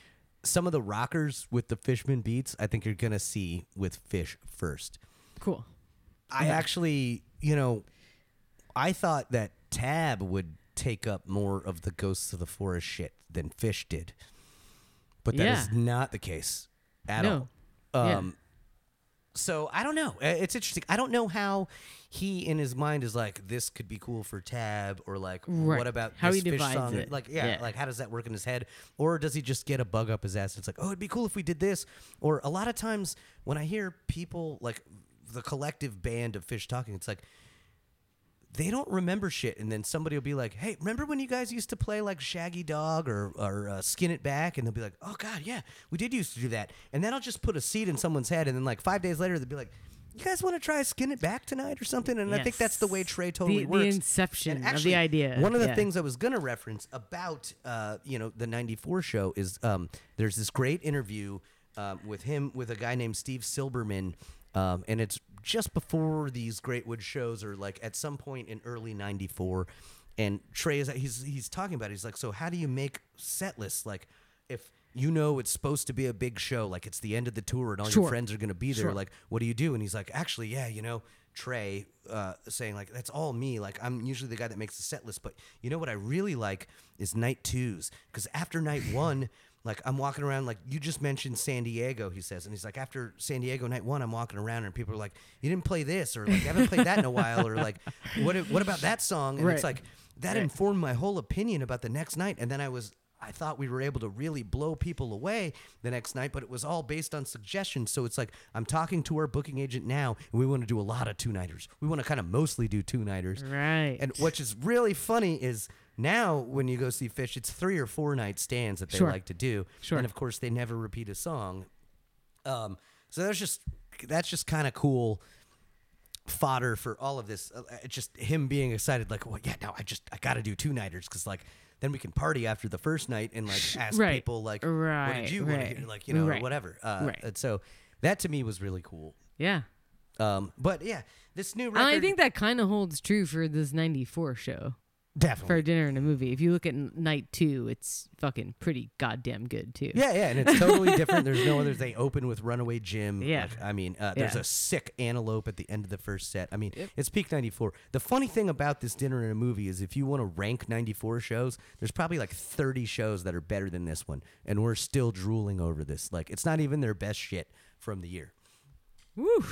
some of the rockers with the Fishman beats, I think you're gonna see with Phish first. Cool. I actually, you know, I thought that Tab would take up more of the Ghosts of the Forest shit than Phish did, but that is Yeah. not the case at No. all. Yeah. Um, So I don't know. It's interesting. I don't know how he in his mind is like this could be cool for Tab or like Right. what about How this he Phish song? it. Like yeah, Yeah. like how does that work in his head? Or does he just get a bug up his ass? And it's like oh, it'd be cool if we did this. Or a lot of times when I hear people like the collective band of Phish talking, it's like they don't remember shit, and then somebody will be like, "Hey, remember when you guys used to play like Shaggy Dog or or uh, Skin It Back?" And they'll be like, "Oh God, yeah, we did used to do that." And then I'll just put a seed in someone's head, and then like five days later, they'll be like, "You guys want to try Skin It Back tonight or something?" And I think that's the way Trey totally the, works. The inception And of actually, the idea. One of the Yeah. things I was going to reference about, uh, you know, the '94 show is um, there's this great interview um, with him with a guy named Steve Silberman, um, and it's just before these Great Woods shows, or like at some point in early '94. And Trey is he's he's talking about. It. He's like, so how do you make set lists? Like, if you know it's supposed to be a big show, like it's the end of the tour, and all Sure. your friends are going to be there. Sure. Like, what do you do? And he's like, actually, yeah, you know, Trey uh, saying like that's all me. Like I'm usually the guy that makes the set list, but you know what I really like is night twos because after night one. Like I'm walking around, like you just mentioned San Diego, he says, and he's like, after San Diego night one, I'm walking around and people are like, you didn't play this, or like, I haven't played that in a while, or like, what what about that song? And it's like that Right. informed my whole opinion about the next night, and then I was I thought we were able to really blow people away the next night, but it was all based on suggestions. So it's like I'm talking to our booking agent now, and we want to do a lot of two nighters. We want to kind of mostly do two nighters. Right. And which is really funny is now when you go see Phish, it's three or four night stands that they Sure. like to do. Sure. And of course, they never repeat a song. Um, so that's just that's just kind of cool fodder for all of this. Uh, it's just him being excited, like, well, yeah, no, I just I got to do two nighters because like then we can party after the first night and like ask Right. people like, what Right, did you want to right, hear, like you know, or right, whatever. Uh, right. And so that to me was really cool. yeah. Um, but yeah, this new And record, I think that kind of holds true for this 94 show. Definitely For dinner and a movie. If you look at n- night two, it's fucking pretty goddamn good too. Yeah, yeah, and it's totally different. There's no others. They open with Runaway Jim. Yeah. Like, I mean, uh, there's Yeah. a sick antelope at the end of the first set. I mean, it's peak 94. The funny thing about this dinner and a movie is if you want to rank 94 shows, there's probably like 30 shows that are better than this one. And we're still drooling over this. Like, it's not even their best shit from the year. Woo.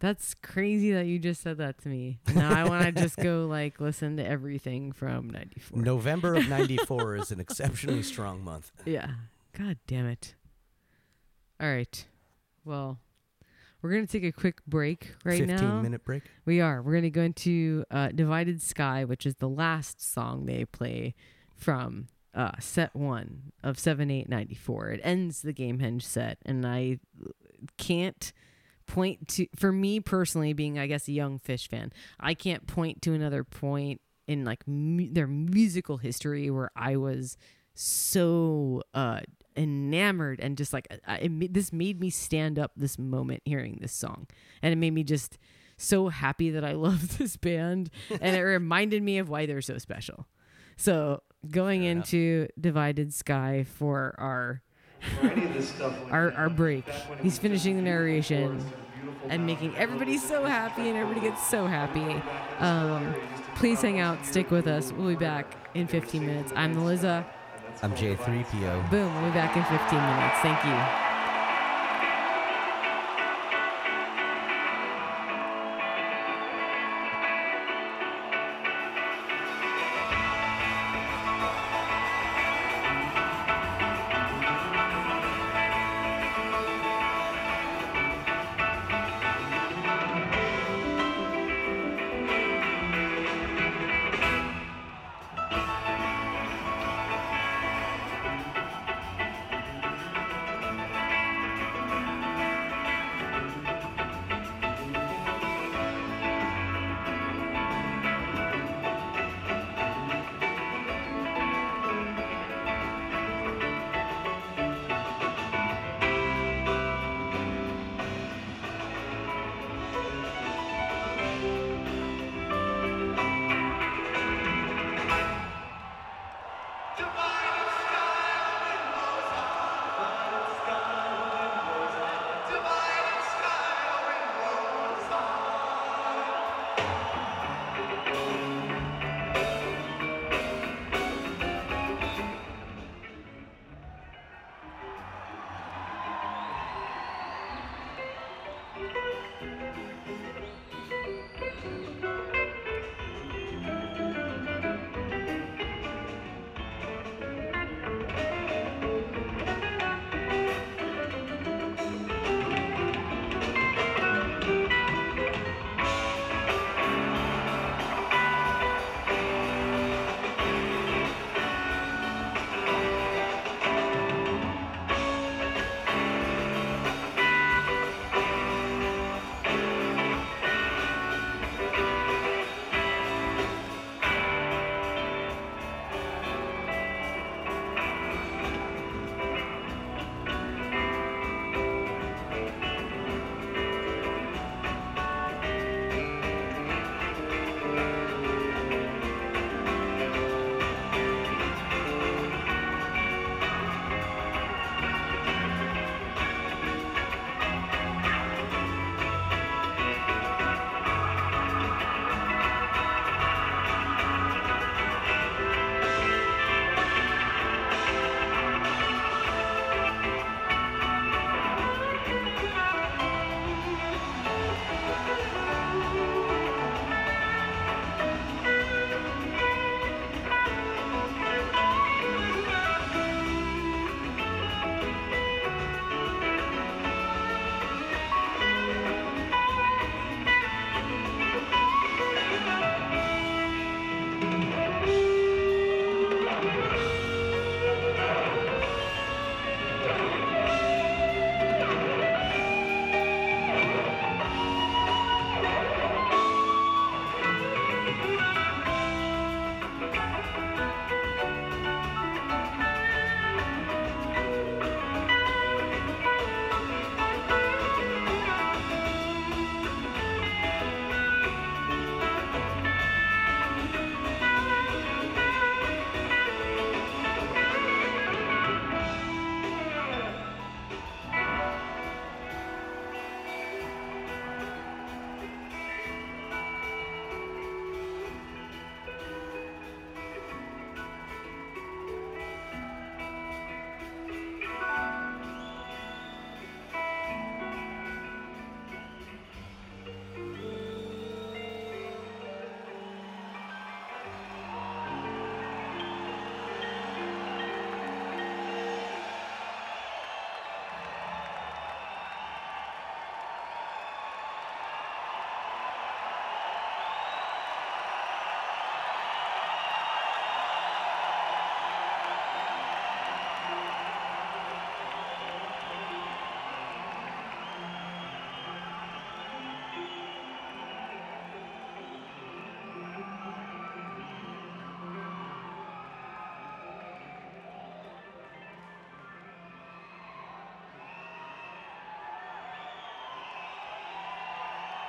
That's crazy that you just said that to me. Now I want to just go like listen to everything from 94. November of 94 is an exceptionally strong month. Yeah. God damn it. All right. Well, we're gonna take a quick break right 15 now. minute break. We are. We're gonna go into uh, "Divided Sky," which is the last song they play from uh, set one of seven eight ninety four. It ends the Game Gamehenge set, and I can't point to for me personally being i guess a young Phish fan i can't point to another point in like mu- their musical history where i was so uh enamored and just like I, it, this made me stand up this moment hearing this song. And it made me just so happy that i love this band. And it reminded me of why they're so special. So going Fair enough. into divided sky for our or any of this stuff. like our, our break. Back when it He's finishing the narration and making everybody so happy, and everybody gets so happy. Um, please hang out, stick with us. We'll be back in 15 minutes. I'm Melissa. I'm J3PO. Boom, we'll be back in 15 minutes. Thank you.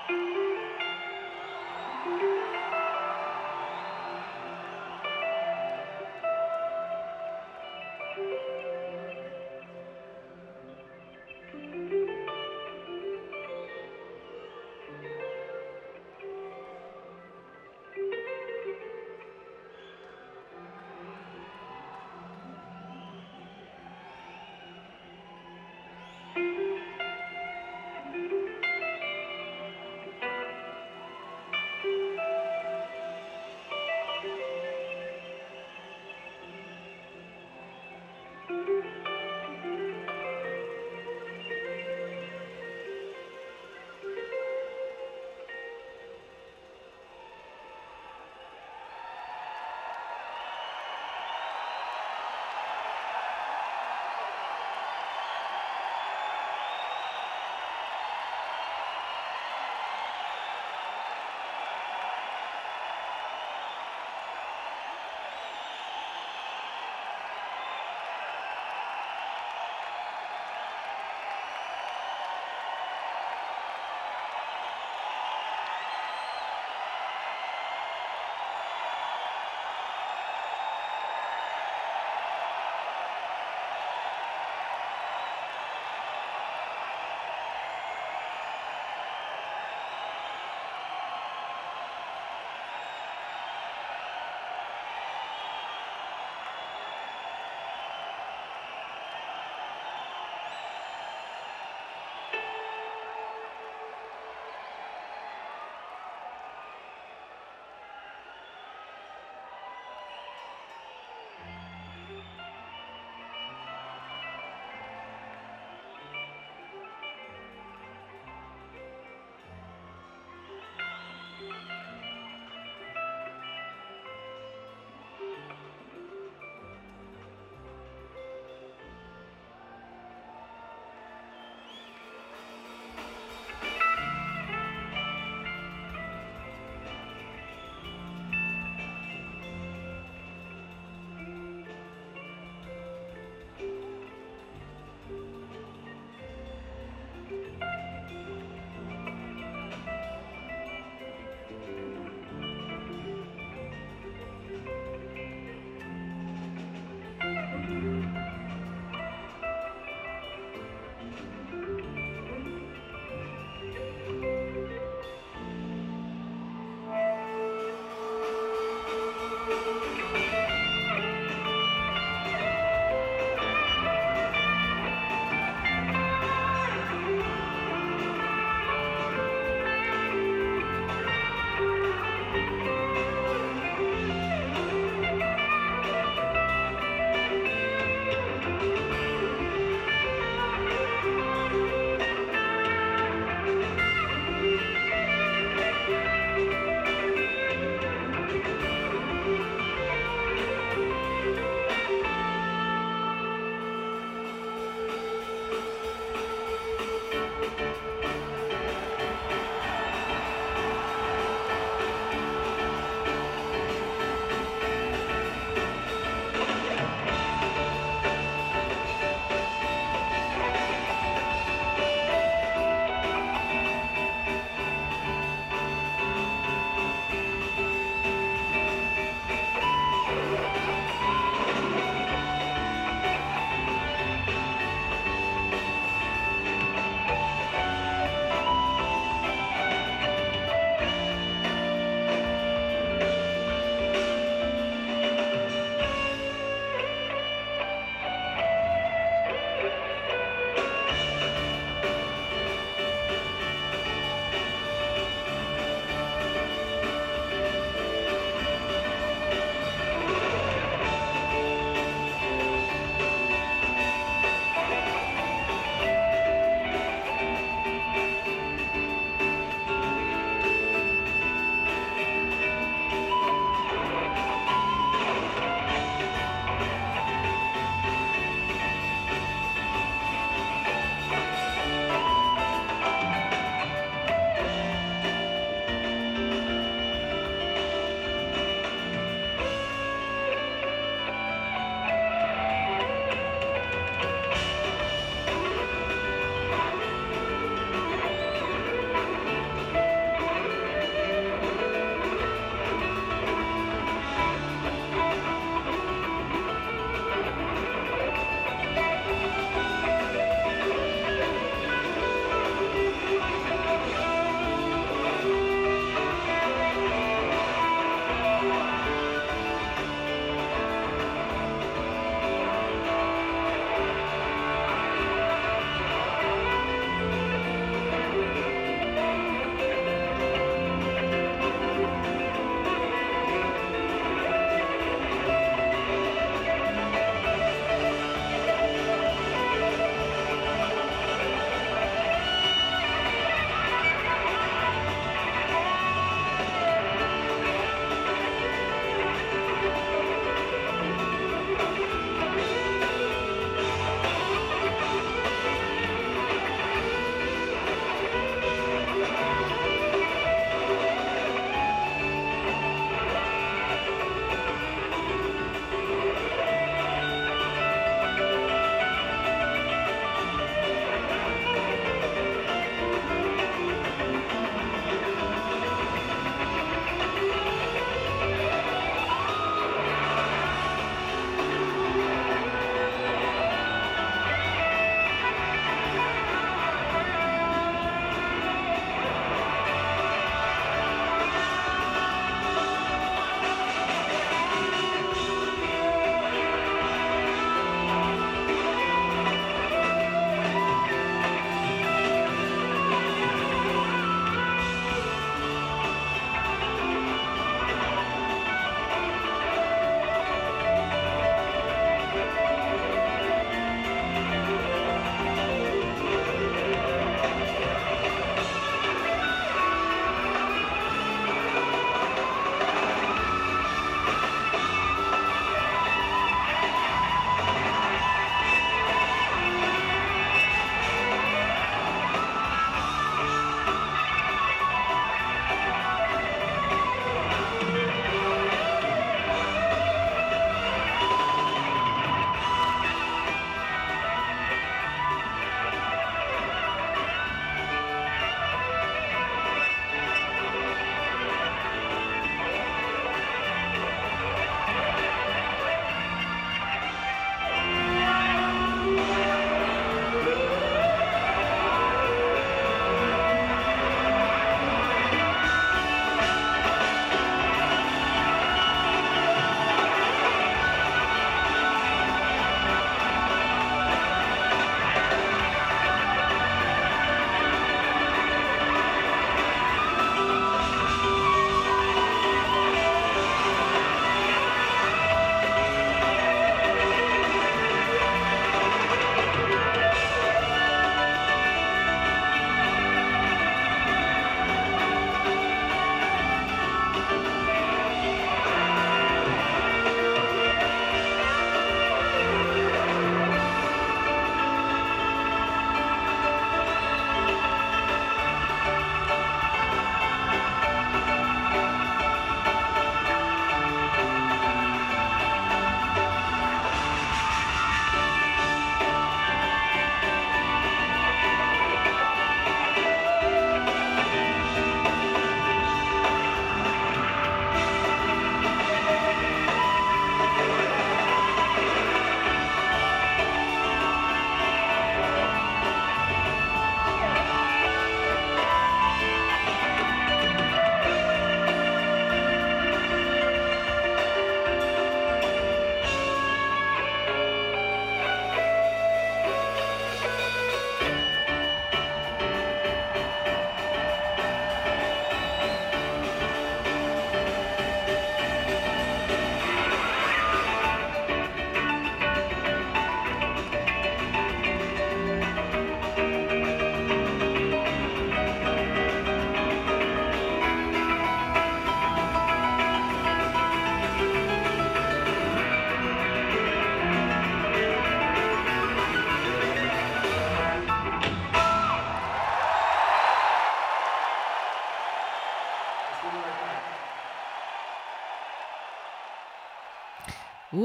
Bye.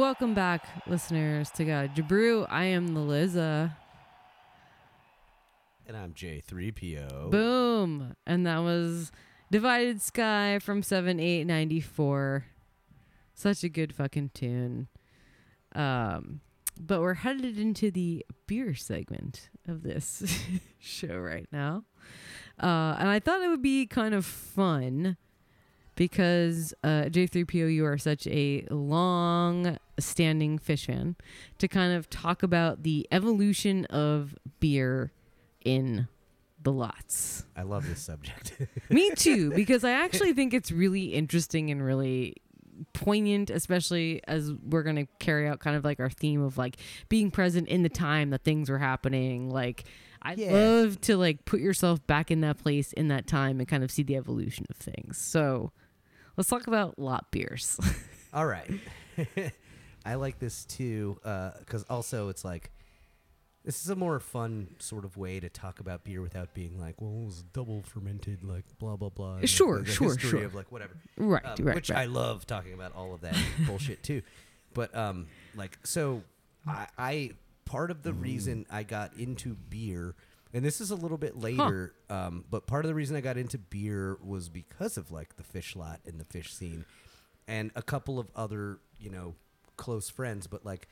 Welcome back, listeners, to God Jabrew. I am the Liza. And I'm J3PO. Boom. And that was Divided Sky from 7894. Such a good fucking tune. Um, but we're headed into the beer segment of this show right now. Uh, and I thought it would be kind of fun because uh, J3PO, you are such a long standing Phish fan to kind of talk about the evolution of beer in the lots. I love this subject. Me too, because I actually think it's really interesting and really poignant, especially as we're going to carry out kind of like our theme of like being present in the time that things were happening. Like, I Yeah. love to like put yourself back in that place in that time and kind of see the evolution of things. So let's talk about lot beers. All right. I like this too because also it's like this is a more fun sort of way to talk about beer without being like, well, it was double fermented, like blah blah blah. Sure, like, sure, history sure. Of like whatever. right, Um, right, which right. I love talking about all of that bullshit too. But um, like so, I, I part of the reason I got into beer, and this is a little bit later, um, but part of the reason I got into beer was because of like the Phish lot and the Phish scene, and a couple of other you know close friends. But like,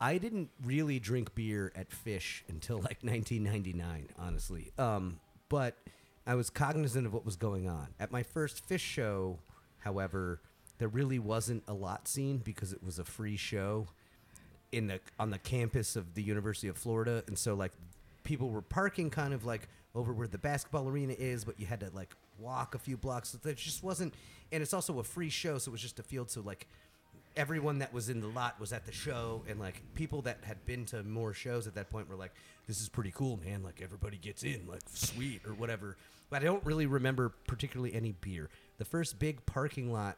I didn't really drink beer at Phish until like 1999, honestly. Um, but I was cognizant of what was going on. At my first Phish show, however, there really wasn't a lot scene because it was a free show in the on the campus of the University of Florida, and so like people were parking kind of like over where the basketball arena is, but you had to like walk a few blocks. So It just wasn't, and it's also a free show, so it was just a field. So like everyone that was in the lot was at the show, and like people that had been to more shows at that point were like, "This is pretty cool, man! Like everybody gets in, like sweet or whatever." But I don't really remember particularly any beer. The first big parking lot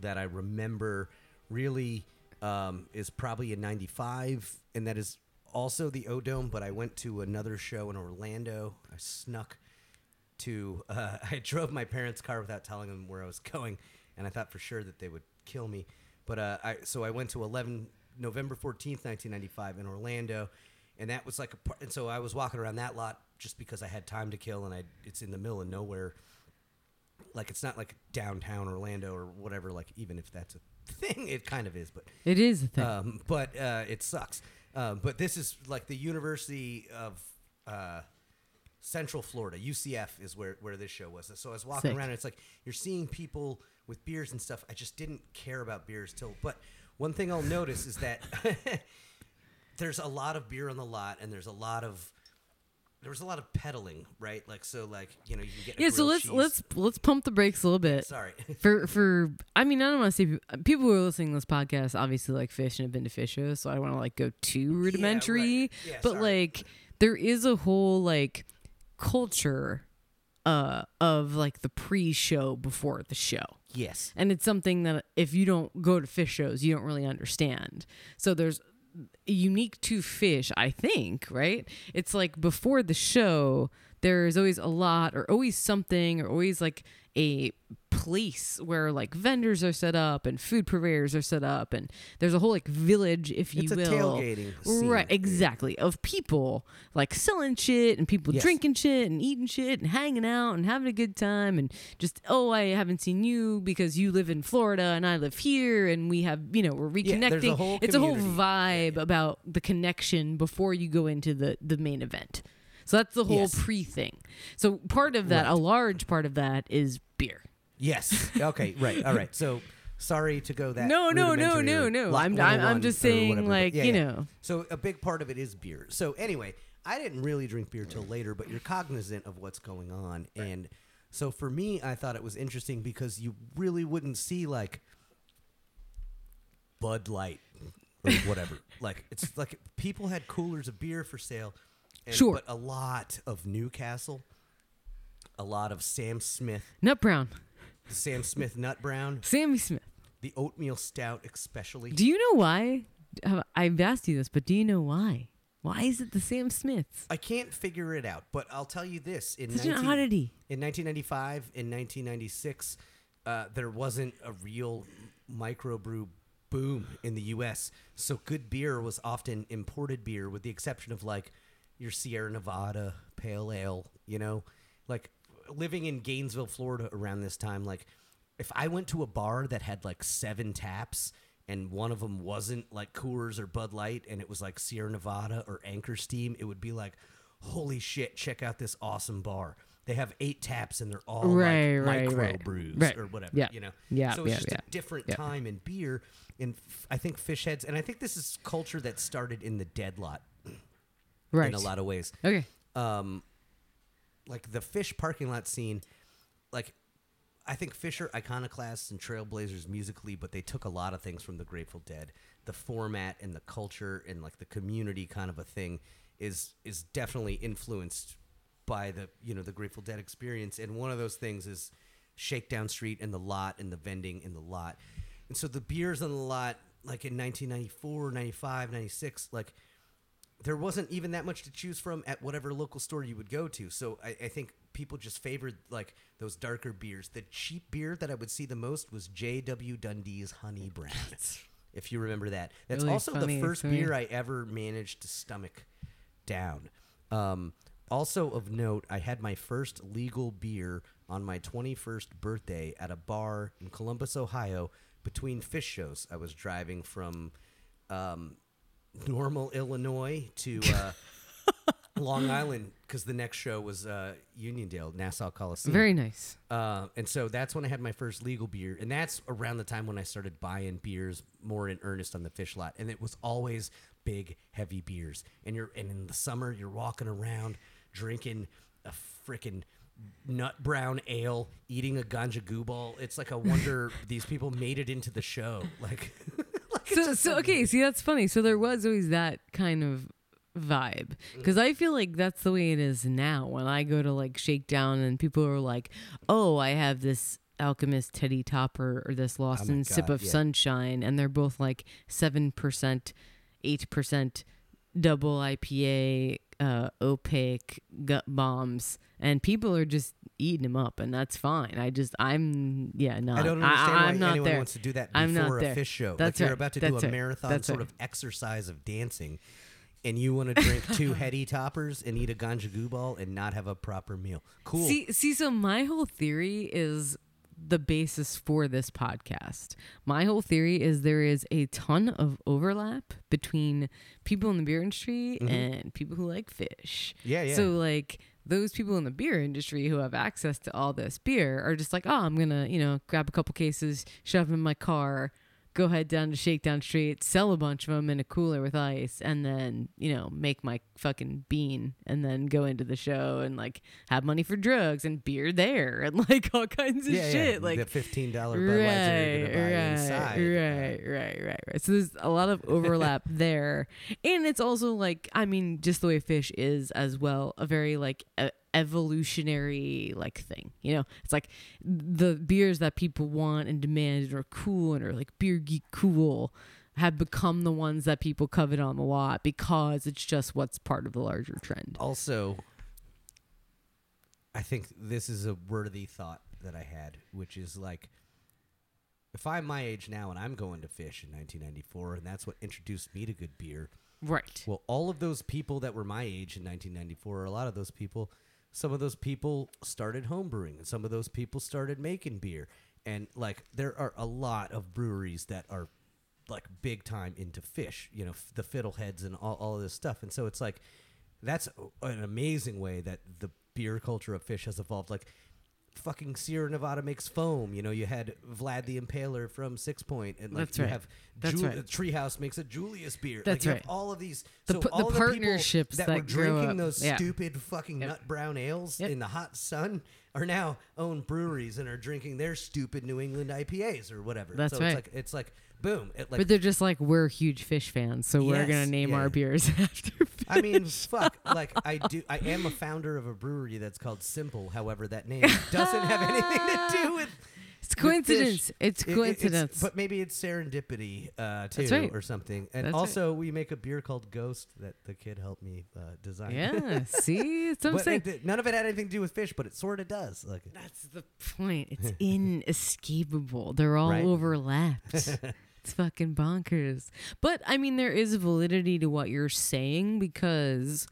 that I remember really um, is probably in 95, and that is also the O'Dome. But I went to another show in Orlando. I snuck to, uh, I drove my parents' car without telling them where I was going, and I thought for sure that they would kill me. But uh, I, so I went to 11, November 14th, 1995, in Orlando. And that was like a part, and so I was walking around that lot just because I had time to kill, and I it's in the middle of nowhere like it's not like downtown Orlando or whatever. Like even if that's a thing, it kind of is. But it is a thing. um, but uh, it sucks. Um, but this is like the University of uh, Central Florida. UCF is where where this show was. So I was walking Sick. around, and it's like you're seeing people with beers and stuff. I just didn't care about beers till. But one thing I'll notice is that there's a lot of beer on the lot, and there's a lot of there was a lot of peddling, right? Like so, like you know, you can get a yeah, so let's cheese. let's let's pump the brakes a little bit. Sorry. for for I mean I don't want to say pe- people who are listening to this podcast obviously like Phish and have been to Phish shows, so I don't want to like go too rudimentary. right. Yeah, but sorry. like there is a whole like culture uh of like the pre-show before the show. yes. And it's something that if you don't go to Phish shows, you don't really understand. So there's unique to Phish, I think, right? It's like before the show, there's always a lot or always something or always like a place where like vendors are set up and food purveyors are set up and there's a whole like village if you It's will. right exactly of people like selling shit and people Yes. drinking shit and eating shit and hanging out and having a good time and just oh I haven't seen you because you live in Florida and I live here and we have you know we're reconnecting Yeah, a it's a whole vibe about the connection before you go into the the main event so that's the whole Yes. pre thing so part of that a large part of that is beer Yes. Okay. Right. All right. So sorry to go that. no no no no no I'm, I'm I'm just saying whatever, like yeah, you yeah. know So a big part of it is beer. So anyway, I didn't really drink beer till later, but you're cognizant of what's going on, and so for me, I thought it was interesting because you really wouldn't see like Bud Light or whatever. like it's like people had coolers of beer for sale, and, Sure. but a lot of Newcastle, a lot of Sam Smith, Nut Brown Sam Smith Nut Brown, Sammy Smith the oatmeal stout, especially. Do you know why? I've asked you this, but do you know why? Why is it the Sam Smiths? I can't figure it out, but I'll tell you this: in Such an oddity. in 1995, in 1996, uh, there wasn't a real microbrew boom in the U.S. So good beer was often imported beer, with the exception of like your Sierra Nevada Pale Ale. You know, like living in Gainesville, Florida around this time, like if I went to a bar that had like seven taps and one of them wasn't like Coors or Bud Light and it was like Sierra Nevada or Anchor Steam, it would be like, holy shit, check out this awesome bar. They have eight taps and they're all Right, like right, micro right. brews Right. or whatever, Yeah. you know? Yeah, So it's yeah, just yeah. a different Yeah. time in beer. And f- I think Phish heads, and I think this is culture that started in the dead lot Right. in a lot of ways Okay. um like the Phish parking lot scene like i think Phish are iconoclasts and trailblazers musically but they took a lot of things from the grateful dead the format and the culture and like the community kind of a thing is is definitely influenced by the you know the grateful dead experience and one of those things is shakedown street and the lot and the vending in the lot and so the beers on the lot like in 1994 95 96 like there wasn't even that much to choose from at whatever local store you would go to. So I, I think people just favored like those darker beers. The cheap beer that I would see the most was J.W. Dundee's Honey Brown. if you remember that, that's Really also the first me. beer I ever managed to stomach down. Um, also of note, I had my first legal beer on my 21st birthday at a bar in Columbus, Ohio, between Phish shows. I was driving from um, Normal, Illinois to uh, Long Island because the next show was uh, Uniondale, Nassau Coliseum. Very nice. Uh, and so that's when I had my first legal beer, and that's around the time when I started buying beers more in earnest on the Phish lot, and it was always big, heavy beers. And you're and in the summer you're walking around drinking a freaking nut brown ale, eating a ganja goo ball. It's like a wonder these people made it into the show. Like, So, so okay, see that's funny. So there was always that kind of vibe because I feel like that's the way it is now. When I go to like Shakedown and people are like, "Oh, I have this Alchemist Heady Topper or this Lost Oh my in Sip of yeah. Sunshine," and they're both like seven percent, eight percent double IPA, uh, opaque gut bombs, and people are just eating them up, and that's fine. I just, I'm, yeah, not. I don't understand why I'm not anyone there. wants to do that before a Phish show. That's like you're about to do a right. marathon That's sort right. of exercise of dancing, and you want to drink two heady toppers and eat a ganja goo ball and not have a proper meal. Cool. See, see, so my whole theory is the basis for this podcast. My whole theory is there is a ton of overlap between people in the beer industry and people who like Phish. Mm-hmm. Yeah, yeah. So like those people in the beer industry who have access to all this beer are just like, oh, I'm gonna, you know, grab a couple cases, shove them in my car, go head down to Shakedown Street, sell a bunch of them in a cooler with ice, and then you know make my fucking bean, and then go into the show and like have money for drugs and beer there and like all kinds of yeah, shit. yeah. Like the fifteen dollar Budweiser you're right, gonna buy right, inside. right, right, right, right. So there's a lot of overlap there, and it's also like I mean, just the way Phish is as well, a very like e- evolutionary like thing. You know, it's like the beers that people want and demand and are cool and are like beer geek cool have become the ones that people covet on the lot because it's just what's part of the larger trend. Also, I think this is a worthy thought that I had, which is like, if I'm my age now and I'm going to Phish in 1994, and that's what introduced me to good beer. Right. Well, all of those people that were my age in 1994, a lot of those people, some of those people started homebrewing, and some of those people started making beer. And like, there are a lot of breweries that are like big time into Phish, you know, f- the fiddleheads and all, all of this stuff. And so it's like, that's an amazing way that the beer culture of Phish has evolved. Like, fucking Sierra Nevada makes foam. You know, you had Vlad the Impaler from Sixpoint, and like That's you right. have That's Ju- right. Treehouse makes a Julius beer. That's like, you right. Have all of these. The so p- the all of people partnerships that, that were drinking up. those Yeah. stupid fucking Yep. nut brown ales Yep. in the hot sun are now own breweries and are drinking their stupid New England IPAs or whatever. That's so right. It's like it's like boom. It like but they're just like we're huge Phish fans, so we're Yes, gonna name yeah. our beers after. Phish. I mean, fuck. Like I do. I am a founder of a brewery that's called Simple. However, that name doesn't have anything to do with. it's coincidence. It's It- it- coincidence. but maybe it's serendipity uh, too, right. or something. And That's right. also, we make a beer called Ghost that the kid helped me uh, design. yeah. See, that's what I'm But saying. it- none of it had anything to do with Phish, but it sort of does. Like, That's the point. It's inescapable. They're all Right. overlapped. It's fucking bonkers. But I mean, there is validity to what you're saying because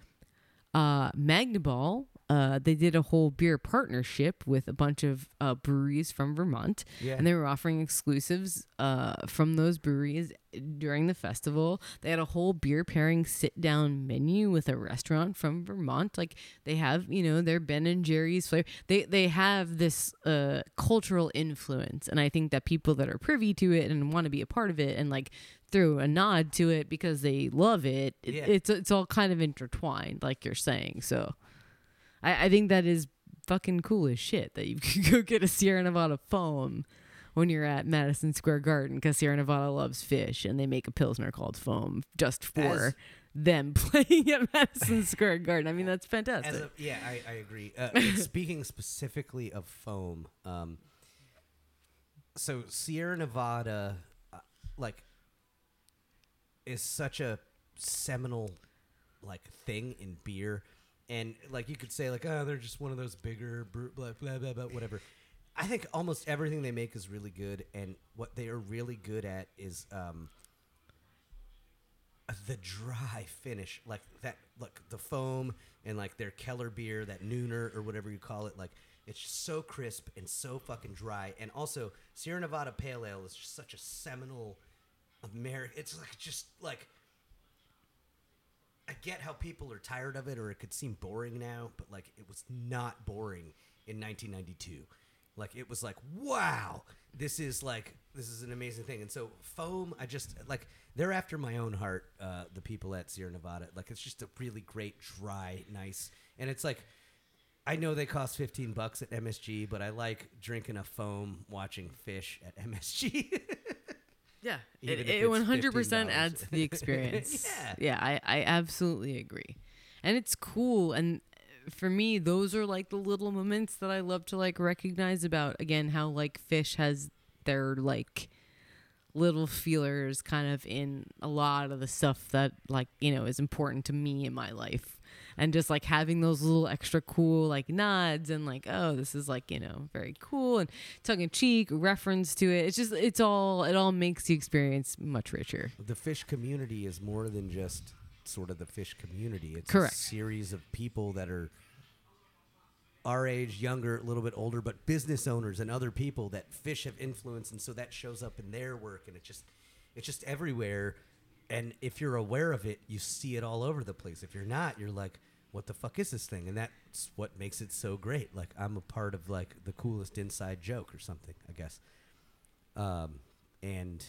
uh, Magnaball, uh, they did a whole beer partnership with a bunch of uh, breweries from Vermont, Yeah. and they were offering exclusives uh, from those breweries during the festival. They had a whole beer pairing sit down menu with a restaurant from Vermont. Like they have, you know, their Ben and Jerry's flavor. They they have this uh, cultural influence, and I think that people that are privy to it and want to be a part of it and like throw a nod to it because they love it. it- Yeah. It's it's all kind of intertwined, like you're saying. So, I, I think that is fucking cool as shit that you can go get a Sierra Nevada foam when you're at Madison Square Garden because Sierra Nevada loves Phish and they make a pilsner called foam just for As- them playing at Madison Square Garden. I mean, that's fantastic. As a, yeah, I, I agree. Uh, speaking specifically of foam, um, so Sierra Nevada, uh, like, is such a seminal like thing in beer, and like you could say like, oh, they're just one of those bigger bre- blah blah blah, blah whatever. I think almost everything they make is really good, and what they are really good at is um, the dry finish, like that, like the foam and like their Keller beer, that Nooner or whatever you call it, like it's so crisp and so fucking dry. And also, Sierra Nevada Pale Ale is just such a seminal American. It's like just like I get how people are tired of it or it could seem boring now, but like it was not boring in 1992. Like it was like, wow, this is like this is an amazing thing. And so foam, I just like they're after my own heart. Uh, the people at Sierra Nevada, like it's just a really great, dry, nice, and it's like. I know they cost 15 bucks at MSG, but I like drinking a foam watching Phish at MSG. Yeah, Even it, it 100% adds to the experience. Yeah. yeah, I, I absolutely agree, and it's cool. And for me, those are like the little moments that I love to like recognize about again how like Phish has their like little feelers kind of in a lot of the stuff that like you know is important to me in my life and just like having those little extra cool like nods and like oh this is like you know very cool and tongue-in-cheek reference to it it's just it's all it all makes the experience much richer the Phish community is more than just sort of the Phish community. It's Correct. a series of people that are our age, younger, a little bit older, but business owners and other people that Phish have influence, and so that shows up in their work, and it just it's just everywhere. And if you're aware of it, you see it all over the place. If you're not, you're like, what the fuck is this thing? And that's what makes it so great. Like I'm a part of like the coolest inside joke or something, I guess. Um, and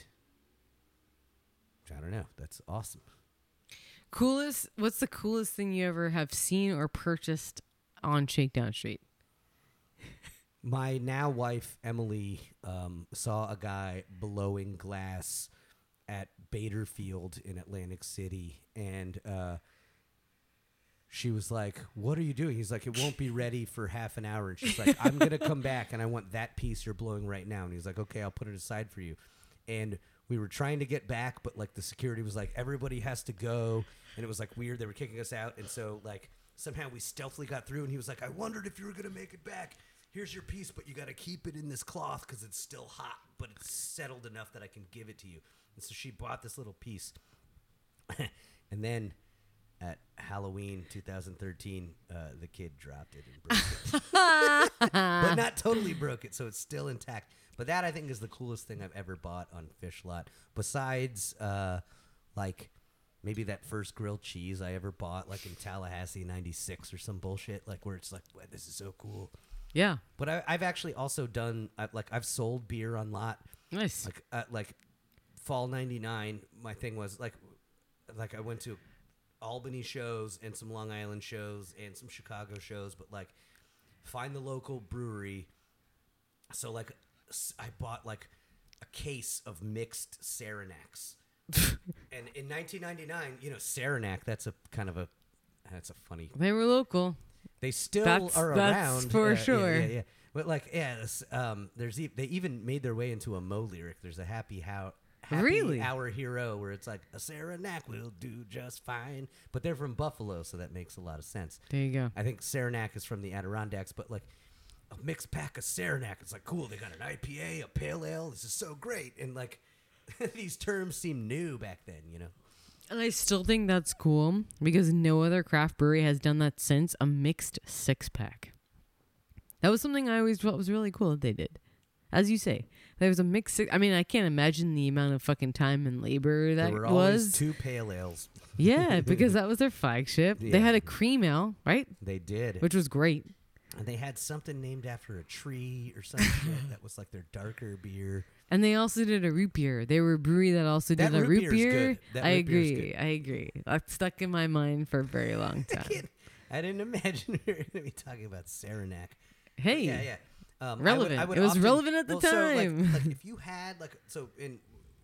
I don't know. That's awesome. coolest what's the coolest thing you ever have seen or purchased on shakedown street My now wife Emily um, saw a guy blowing glass at Bader Field in Atlantic City, and uh, she was like, "What are you doing?" He's like, "It won't be ready for half an hour." And she's like, "I'm gonna come back, and I want that piece you're blowing right now." And he's like, "Okay, I'll put it aside for you." And we were trying to get back, but like the security was like, "Everybody has to go," and it was like weird. They were kicking us out, and so like somehow we stealthily got through. And he was like, "I wondered if you were gonna make it back." Here's your piece, but you got to keep it in this cloth because it's still hot, but it's settled enough that I can give it to you. And so she bought this little piece. and then at Halloween 2013, uh, the kid dropped it and broke it. but not totally broke it, so it's still intact. But that I think is the coolest thing I've ever bought on Phish Lot. Besides, uh, like maybe that first grilled cheese I ever bought, like in Tallahassee '96 or some bullshit, like where it's like, wow, this is so cool. yeah But I, I've actually also done I, like I've sold beer on lot nice like uh, like fall 99 my thing was like like i went to albany shows and some long island shows and some chicago shows but like find the local brewery so like i bought like a case of mixed saranacs and in 1999 you know saranac that's a kind of a that's a funny they were local they still That's- are that's around for Yeah, yeah, sure. Yeah, yeah, But like, yeah, this, um, there's e- they even made their way into a moe. lyric. There's a happy how. Happy Really? Hour hero, where it's like a Saranac will do just fine, but they're from Buffalo, so that makes a lot of sense. there you go I think Saranac is from the Adirondacks, but like a mixed pack of Saranac, it's like cool. They got an IPA, a pale ale. This is so great, and like these terms seem new back then. You know. And I still think that's cool because no other craft brewery has done that since a mixed six pack. That was something I always thought was really cool that they did. As you say, there was a mixed. Six, I mean, I can't imagine the amount of fucking time and labor that there were was. two pale ales. yeah, because that was their flagship. They had a cream ale, right? They did. Which was great. And they had something named after a tree or something that was like their darker beer. And they also did a root beer. They were a brewery that also That did a root root beer. good. That I agree. I agree. That stuck in my mind for a very long time. can't- I didn't imagine we were going to be talking about Saranac. hey, Yeah, yeah. Um, Relevant. It was relevant at the well, so, like- time. like, if you had like so in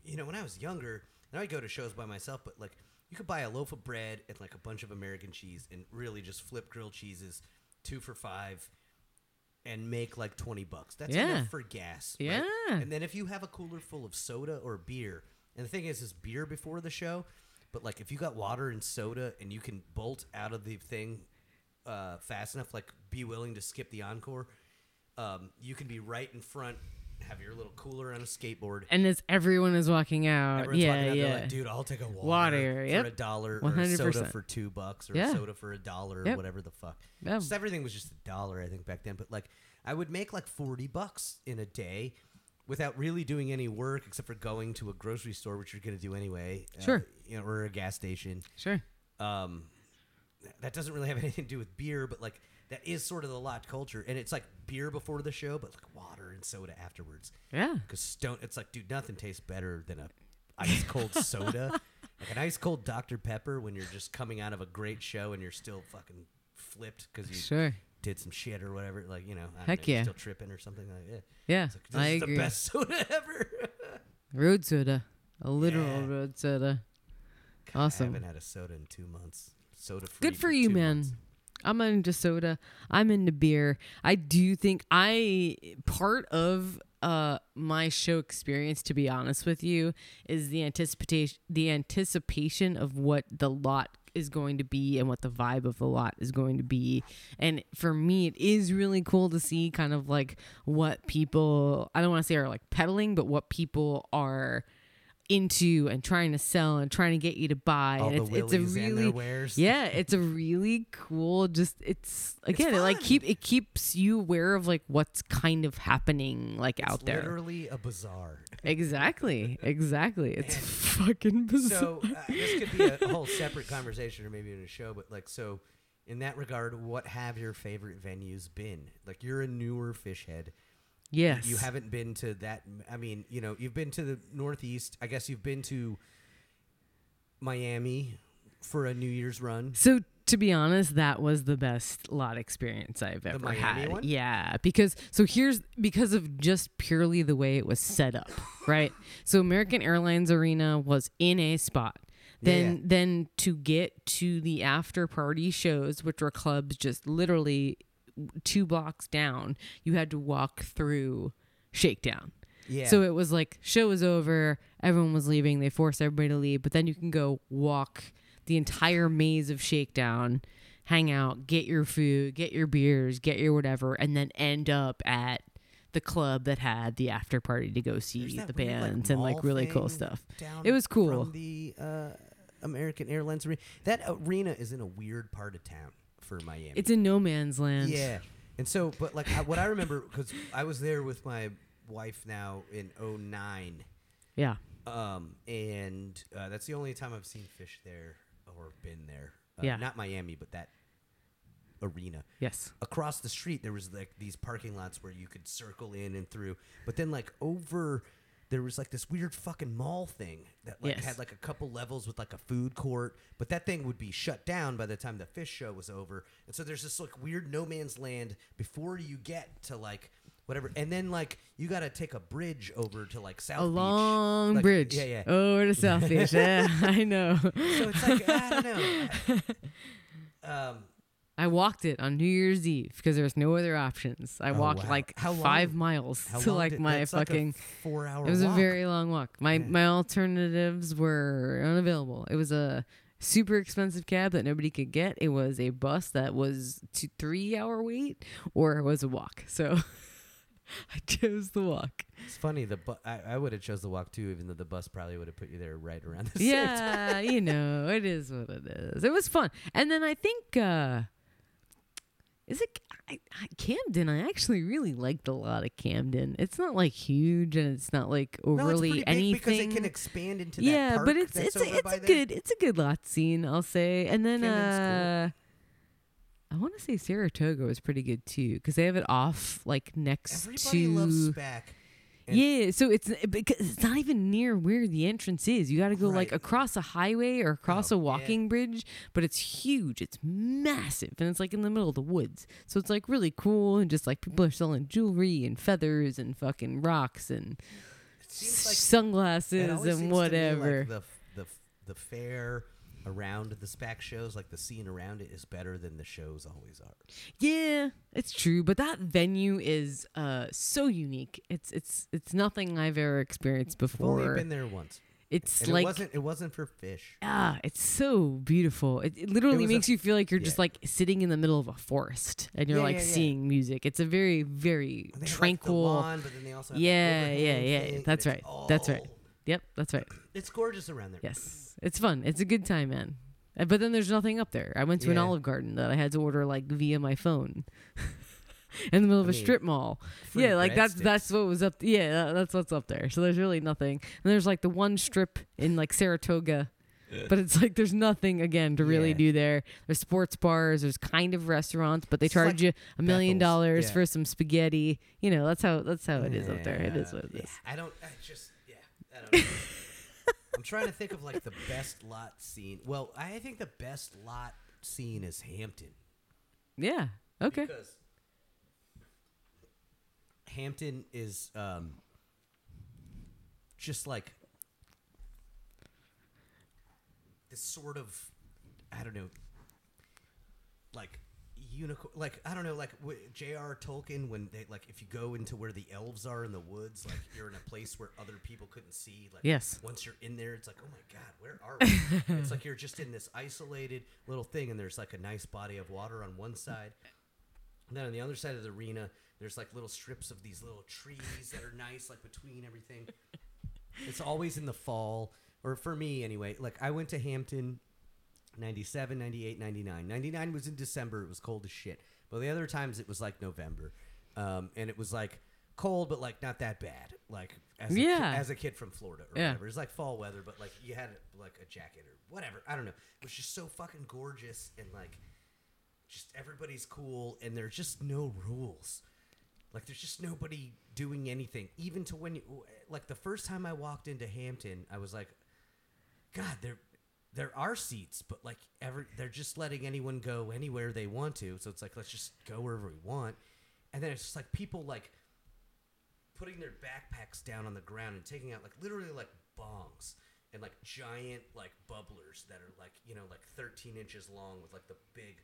you know when I was younger, and I'd go to shows by myself, but like you could buy a loaf of bread and like a bunch of American cheese and really just flip grilled cheeses, two for five, and make like twenty bucks. That's Yeah. enough for gas. right? Yeah. And then if you have a cooler full of soda or beer, and the thing is, is beer before the show. But like, if you got water and soda, and you can bolt out of the thing uh, fast enough, like be willing to skip the encore, um, you can be right in front, have your little cooler on a skateboard. and as everyone is walking out, Everyone's yeah, walking out, yeah. they're like, dude, I'll take a water, Water, for yep. a dollar, or a soda 100%. for two bucks, or Yeah. a soda for a dollar, or Yep. whatever the fuck. Yeah. Just everything was just a dollar, I think, back then. But like, I would make like forty bucks in a day without really doing any work except for going to a grocery store, which you're going to do anyway. uh, Sure. you know, or a gas station. Sure. Um, that doesn't really have anything to do with beer, but like that is sort of the lot culture, and it's like beer before the show, but like water and soda afterwards. Yeah. Because stone, it's like, dude, nothing tastes better than a ice cold soda, like an ice cold Dr Pepper when you're just coming out of a great show and you're still fucking flipped because you Sure. did some shit or whatever. Like you know, I Heck know, yeah. Still tripping or something like that. Yeah. Like, this I agree. the best soda ever. Road soda. A literal Yeah. road soda. Awesome. I haven't had a soda in two months. Soda free. Good for you, man. months. I'm into soda. I'm into beer. I do think I part of uh my show experience to be honest with you is the anticipation the anticipation of what the lot is going to be and what the vibe of the lot is going to be. And for me it is really cool to see kind of like what people I don't want to say are like peddling, but what people are into and trying to sell and trying to get you to buy All and the it's, it's a willies and their really yeah it's a really cool just it's again it like keep it keeps you aware of like what's kind of happening like It's out there literally a bazaar. exactly exactly it's fucking bizarre So uh, this could be a, a whole separate conversation, or maybe in a show. But like, so in that regard, what have your favorite venues been? Like, you're a newer Phish head. Yes You haven't been to that. I mean, you know, you've been to the Northeast. I guess you've been to Miami for a New Year's run. so to be honest that was the best lot experience i've ever Miami had one? yeah because so here's because of just purely the way it was set up right so american airlines arena was in a spot then Yeah. then to get to the after party shows which were clubs just literally two blocks down you had to walk through shakedown Yeah. so it was like show was over everyone was leaving they forced everybody to leave but then you can go walk the entire maze of shakedown hang out get your food get your beers get your whatever and then end up at the club that had the after party to go see the weird, like, bands and like really cool stuff It was cool. From the uh, American Airlines arena. That arena is in a weird part of town for Miami. it's in no man's land Yeah. And so, but like I, what I remember, because I was there with my wife now in 09. yeah Um, and uh, that's the only time I've seen Phish there or been there. Uh, Yeah. Not Miami, but that arena. yes Across the street, there was like these parking lots where you could circle in and through. But then, like, over. There was like this weird fucking mall thing that like Yes. had like a couple levels with like a food court, but that thing would be shut down by the time the Phish show was over. And so there's this like weird no man's land before you get to like whatever, and then like you got to take a bridge over to like South a Beach. long Like, bridge Yeah, yeah. over to south beach yeah i know So it's like I don't know. Um, I walked it on New Year's Eve because there was no other options. I Oh, walked wow. like How five long- miles to like did- my that's like fucking. four-hour. it was walk. a very long walk. My Yeah. my alternatives were unavailable. It was a super expensive cab that nobody could get. It was a bus that was two three hour wait, or it was a walk. So I chose the walk. It's funny. The bu- I, I would have chose the walk too, even though the bus probably would have put you there right around the. Yeah, you know, it is what it is. It was fun. And then I think uh is it I, I, Camden? I actually really liked a lot of Camden. It's not like huge and it's not like No, it's overly pretty big anything. because it can expand into that yeah, but it's it's a, it's a good it's a good lot scene, I'll say. And then uh I want to say Saratoga was pretty good too because they have it off like next Everybody to loves SPAC. Yeah, so it's eh, because it's not even near where the entrance is. You got to go like across a highway or across Oh, a yeah. walking bridge, but it's huge. It's massive, and it's like in the middle of the woods. So it's like really cool, and just like people are selling jewelry and feathers and fucking rocks and It seems like sunglasses and me like whatever. the the the fair around the SPAC shows, like the scene around it, is better than the shows always are. Yeah, it's true, but that venue is uh so unique. It's it's it's nothing I've ever experienced I've only before. been there once, It's and like it wasn't it wasn't for Phish. Ah, it's so beautiful. It, it literally a- makes you feel like you're just like sitting in the middle of a forest and you're Yeah, like yeah, yeah. seeing music. It's a very, very And have, like, tranquil. lawn, but then they also have the Yeah, yeah, yeah. That's right. That's right. Yep, that's right. It's gorgeous around there. Yes, it's fun. It's a good time, man. Uh, But then there's nothing up there. I went to an Yeah. Olive Garden that I had to order like via my phone. In the middle of a mean, strip mall, Free yeah, like that's breadsticks. that's what was up. Yeah, that, that's what's up there. So there's really nothing. And there's like the one strip in like Saratoga, but it's like there's nothing again to really Yeah. do there. There's sports bars, there's kind of restaurants, but they It's charge like you a million Bethel's, dollars yeah. for some spaghetti. You know, that's how that's how it is up there. It is what it is. yeah. I don't. I just. Yeah. I don't know. I'm trying to think of like the best lot scene. Well, I think the best lot scene is Hampton. Yeah. Okay. Because Hampton is um, just like this sort of, I don't know, like unicorn. Like I don't know, like J.R. Tolkien when they like if you go into where the elves are in the woods, like you're in a place where other people couldn't see. Like Yes. once you're in there, it's like, oh my god, where are we? it's like you're just in this isolated little thing, and there's like a nice body of water on one side. And then on the other side of the arena, there's like little strips of these little trees that are nice, like between everything. It's always in the fall, or for me anyway. Like I went to Hampton 97, 98, 99. 99 was in December. It was cold as shit. But the other times it was like November. Um, and it was like cold, but like not that bad. Like as a, Yeah. kid, as a kid from Florida or Yeah. whatever. It's like fall weather, but like you had like a jacket or whatever. I don't know. It was just so fucking gorgeous and like just everybody's cool and there's just no rules. Like there's just nobody doing anything. Even to when you like the first time I walked into Hampton, I was like, God, there there are seats, but like every they're just letting anyone go anywhere they want to. So it's like let's just go wherever we want. And then it's just like people like putting their backpacks down on the ground and taking out like literally like bongs and like giant like bubblers that are like you know like 13 inches long with like the big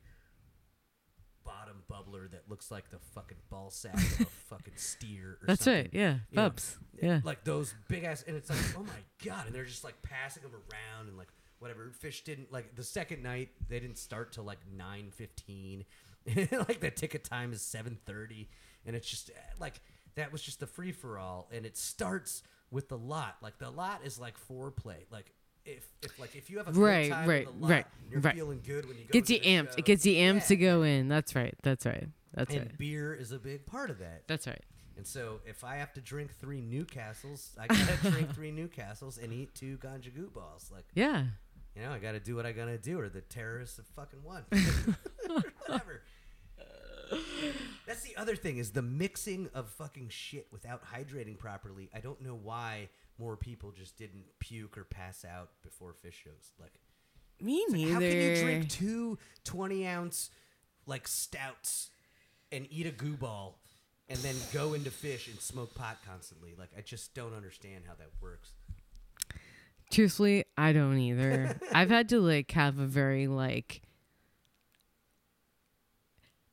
bottom bubbler that looks like the fucking ball sack of a fucking steer. Or That's something. right. Yeah. You know, Bubs. Yeah. Like those big ass, and it's like, oh my god, and they're just like passing them around and like whatever. Phish didn't like the second night. They didn't start till like nine fifteen. like the ticket time is seven thirty, and it's just eh, like that was just the free for all, and it starts with the lot. Like the lot is like foreplay. Like if if like if you have a good Right, time right, lot, right, you're right. feeling good when you go. Gets you the amped. show. It gets you amped Yeah. to go in. That's right. That's right. That's And right. beer is a big part of that. That's right. And so if I have to drink three Newcastles, I gotta drink three Newcastles and eat two ganja goo balls. Like, Yeah. You know, I gotta do what I gotta do, or the terrorists have fucking won. Whatever. That's the other thing is the mixing of fucking shit without hydrating properly. I don't know why more people just didn't puke or pass out before Phish shows. Like, Me neither. how can you drink two 20 ounce like stouts and eat a goo ball and then go into Phish and smoke pot constantly? Like, I just don't understand how that works. Truthfully, I don't either. I've had to like have a very like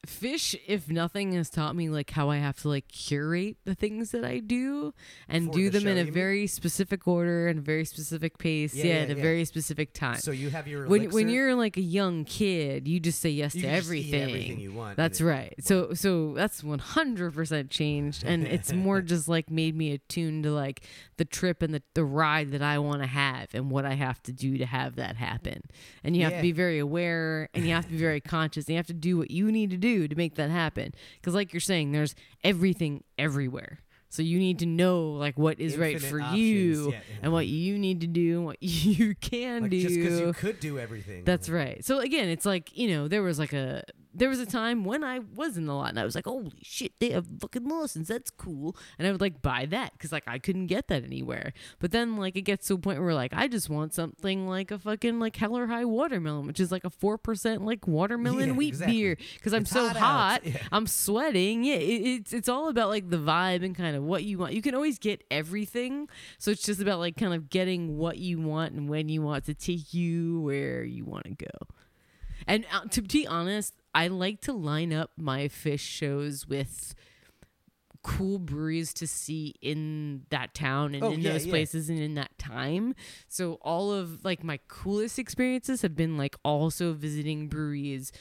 Phish if nothing has taught me like how i have to like curate the things that i do and For do the them in a you mean? very specific order and a very specific pace. Yeah, yeah, yeah, at a yeah. very specific time. So you have your when when you're like a young kid you just say yes You to can just eat everything. everything you want, that's it- right. So so that's 100% changed and it's more just like made me attuned to like the trip and the, the ride that i want to have and what i have to do to have that happen. And you have to be very aware and you have to be very conscious and you have to do what you need to do to make that happen because like you're saying there's everything everywhere so you need to know like what is right for options, you yeah. and what you need to do and what you can like do just because you could do everything. that's right. So again, it's like you know there was like a there was a time when I was in the lot and I was like, holy shit, they have fucking Lawson's. That's cool, and I would like buy that because like I couldn't get that anywhere. But then like it gets to a point where like I just want something like a fucking like Hell or High watermelon, which is like a four percent like watermelon Yeah, wheat exactly. beer because I'm It's so hot hot, Yeah. I'm sweating. Yeah, it, it's it's all about like the vibe and kind of what you want. You can always get everything, so it's just about like kind of getting what you want and when you want to take you where you want to go. And uh, to be honest, I like to line up my Phish shows with cool breweries to see in that town and Oh, in yeah, those yeah. places and in that time. So all of like my coolest experiences have been like also visiting breweries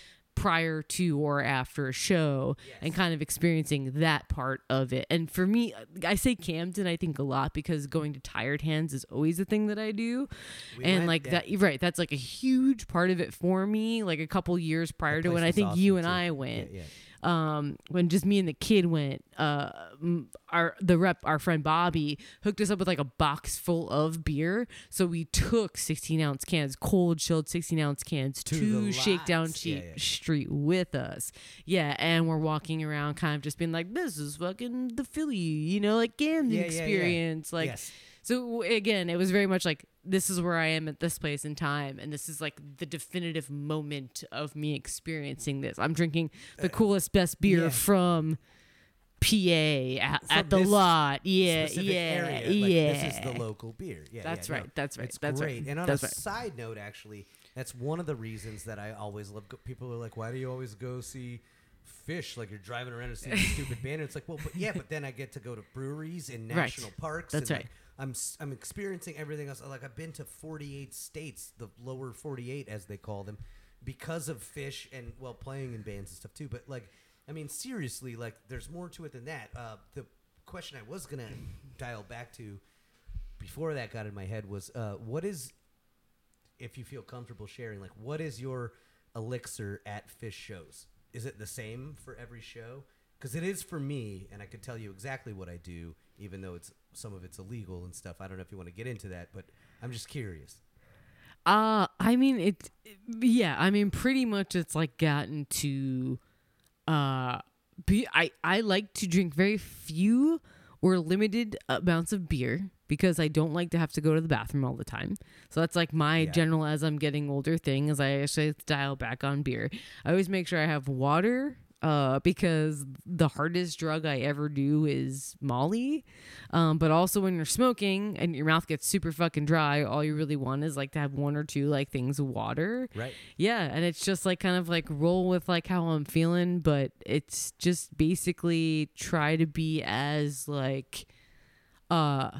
prior to or after a show and kind of experiencing that part of it. And for me, I say Camden I think a lot because going to Tired Hands is always a thing that I do. We and like yeah. that right, that's like a huge part of it for me like a couple years prior to when I think you and too. I Yeah, went yeah. Um, when just me and the kid went, uh, our the rep, our friend Bobby, hooked us up with like a box full of beer. So we took 16 ounce cans, cold chilled 16 ounce cans To to, Shakedown. Cheap Yeah, yeah. Street with us. Yeah, and we're walking around, kind of just being like, "This is fucking the Philly, you know, like Camden yeah. experience." Like, Yes. So again, it was very much like this is where I am at this place in time, and this is like the definitive moment of me experiencing this. I'm drinking the coolest, best beer Uh, yeah. from PA at, From at the lot. Yeah, yeah, area. Like, yeah. This is the local beer. Yeah, That's yeah, no, right, that's right, It's that's right, great. And on that's a right. side note, actually, that's one of the reasons that I always love. Go- people are like, "Why do you always go see?" Phish like you're driving around and seeing a stupid banner. It's like, well, but yeah, but then I get to go to breweries and Right. national parks. That's and, right. Like, I'm I'm experiencing everything else. Like I've been to 48 states, the lower 48 as they call them, because of Phish and well playing in bands and stuff too. But like, I mean, seriously, like there's more to it than that. Uh, the question I was gonna dial back to before that got in my head was, uh, what is, if you feel comfortable sharing, like what is your elixir at Phish shows? Is it the same for every show? Because it is for me, and I could tell you exactly what I do, even though it's some of it's illegal and stuff. I don't know if you want to get into that, but I'm just curious. Uh, I mean, it, yeah, I mean, pretty much it's like gotten to, uh, be, I, I like to drink very few or limited amounts of beer because I don't like to have to go to the bathroom all the time. So that's like my Yeah. general as I'm getting older thing is I actually dial back on beer. I always make sure I have water. Uh, because the hardest drug I ever do is Molly. Um, but also when you're smoking and your mouth gets super fucking dry, all you really want is like to have one or two like things of water. Right. Yeah, and it's just like kind of like roll with like how I'm feeling, but it's just basically try to be as like uh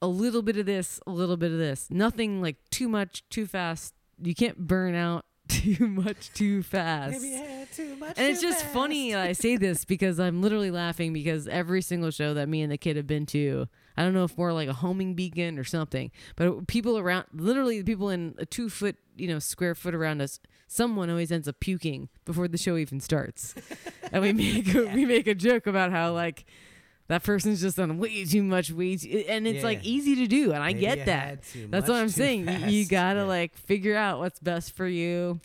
a little bit of this, a little bit of this. Nothing like too much, too fast. You can't burn out too much too fast. had too much. And it's just funny I say this because I'm literally laughing because every single show that me and the kid have been to, I don't know if we're like a homing beacon or something, but people around, literally the people in a two foot, you know, square foot around us, someone always ends up puking before the show even starts, and we make a, we make a joke about how like. That person's just on way too much, way too, and it's like easy to do, and I Maybe get that. That's what I'm saying. You, you gotta Yeah. like figure out what's best for you,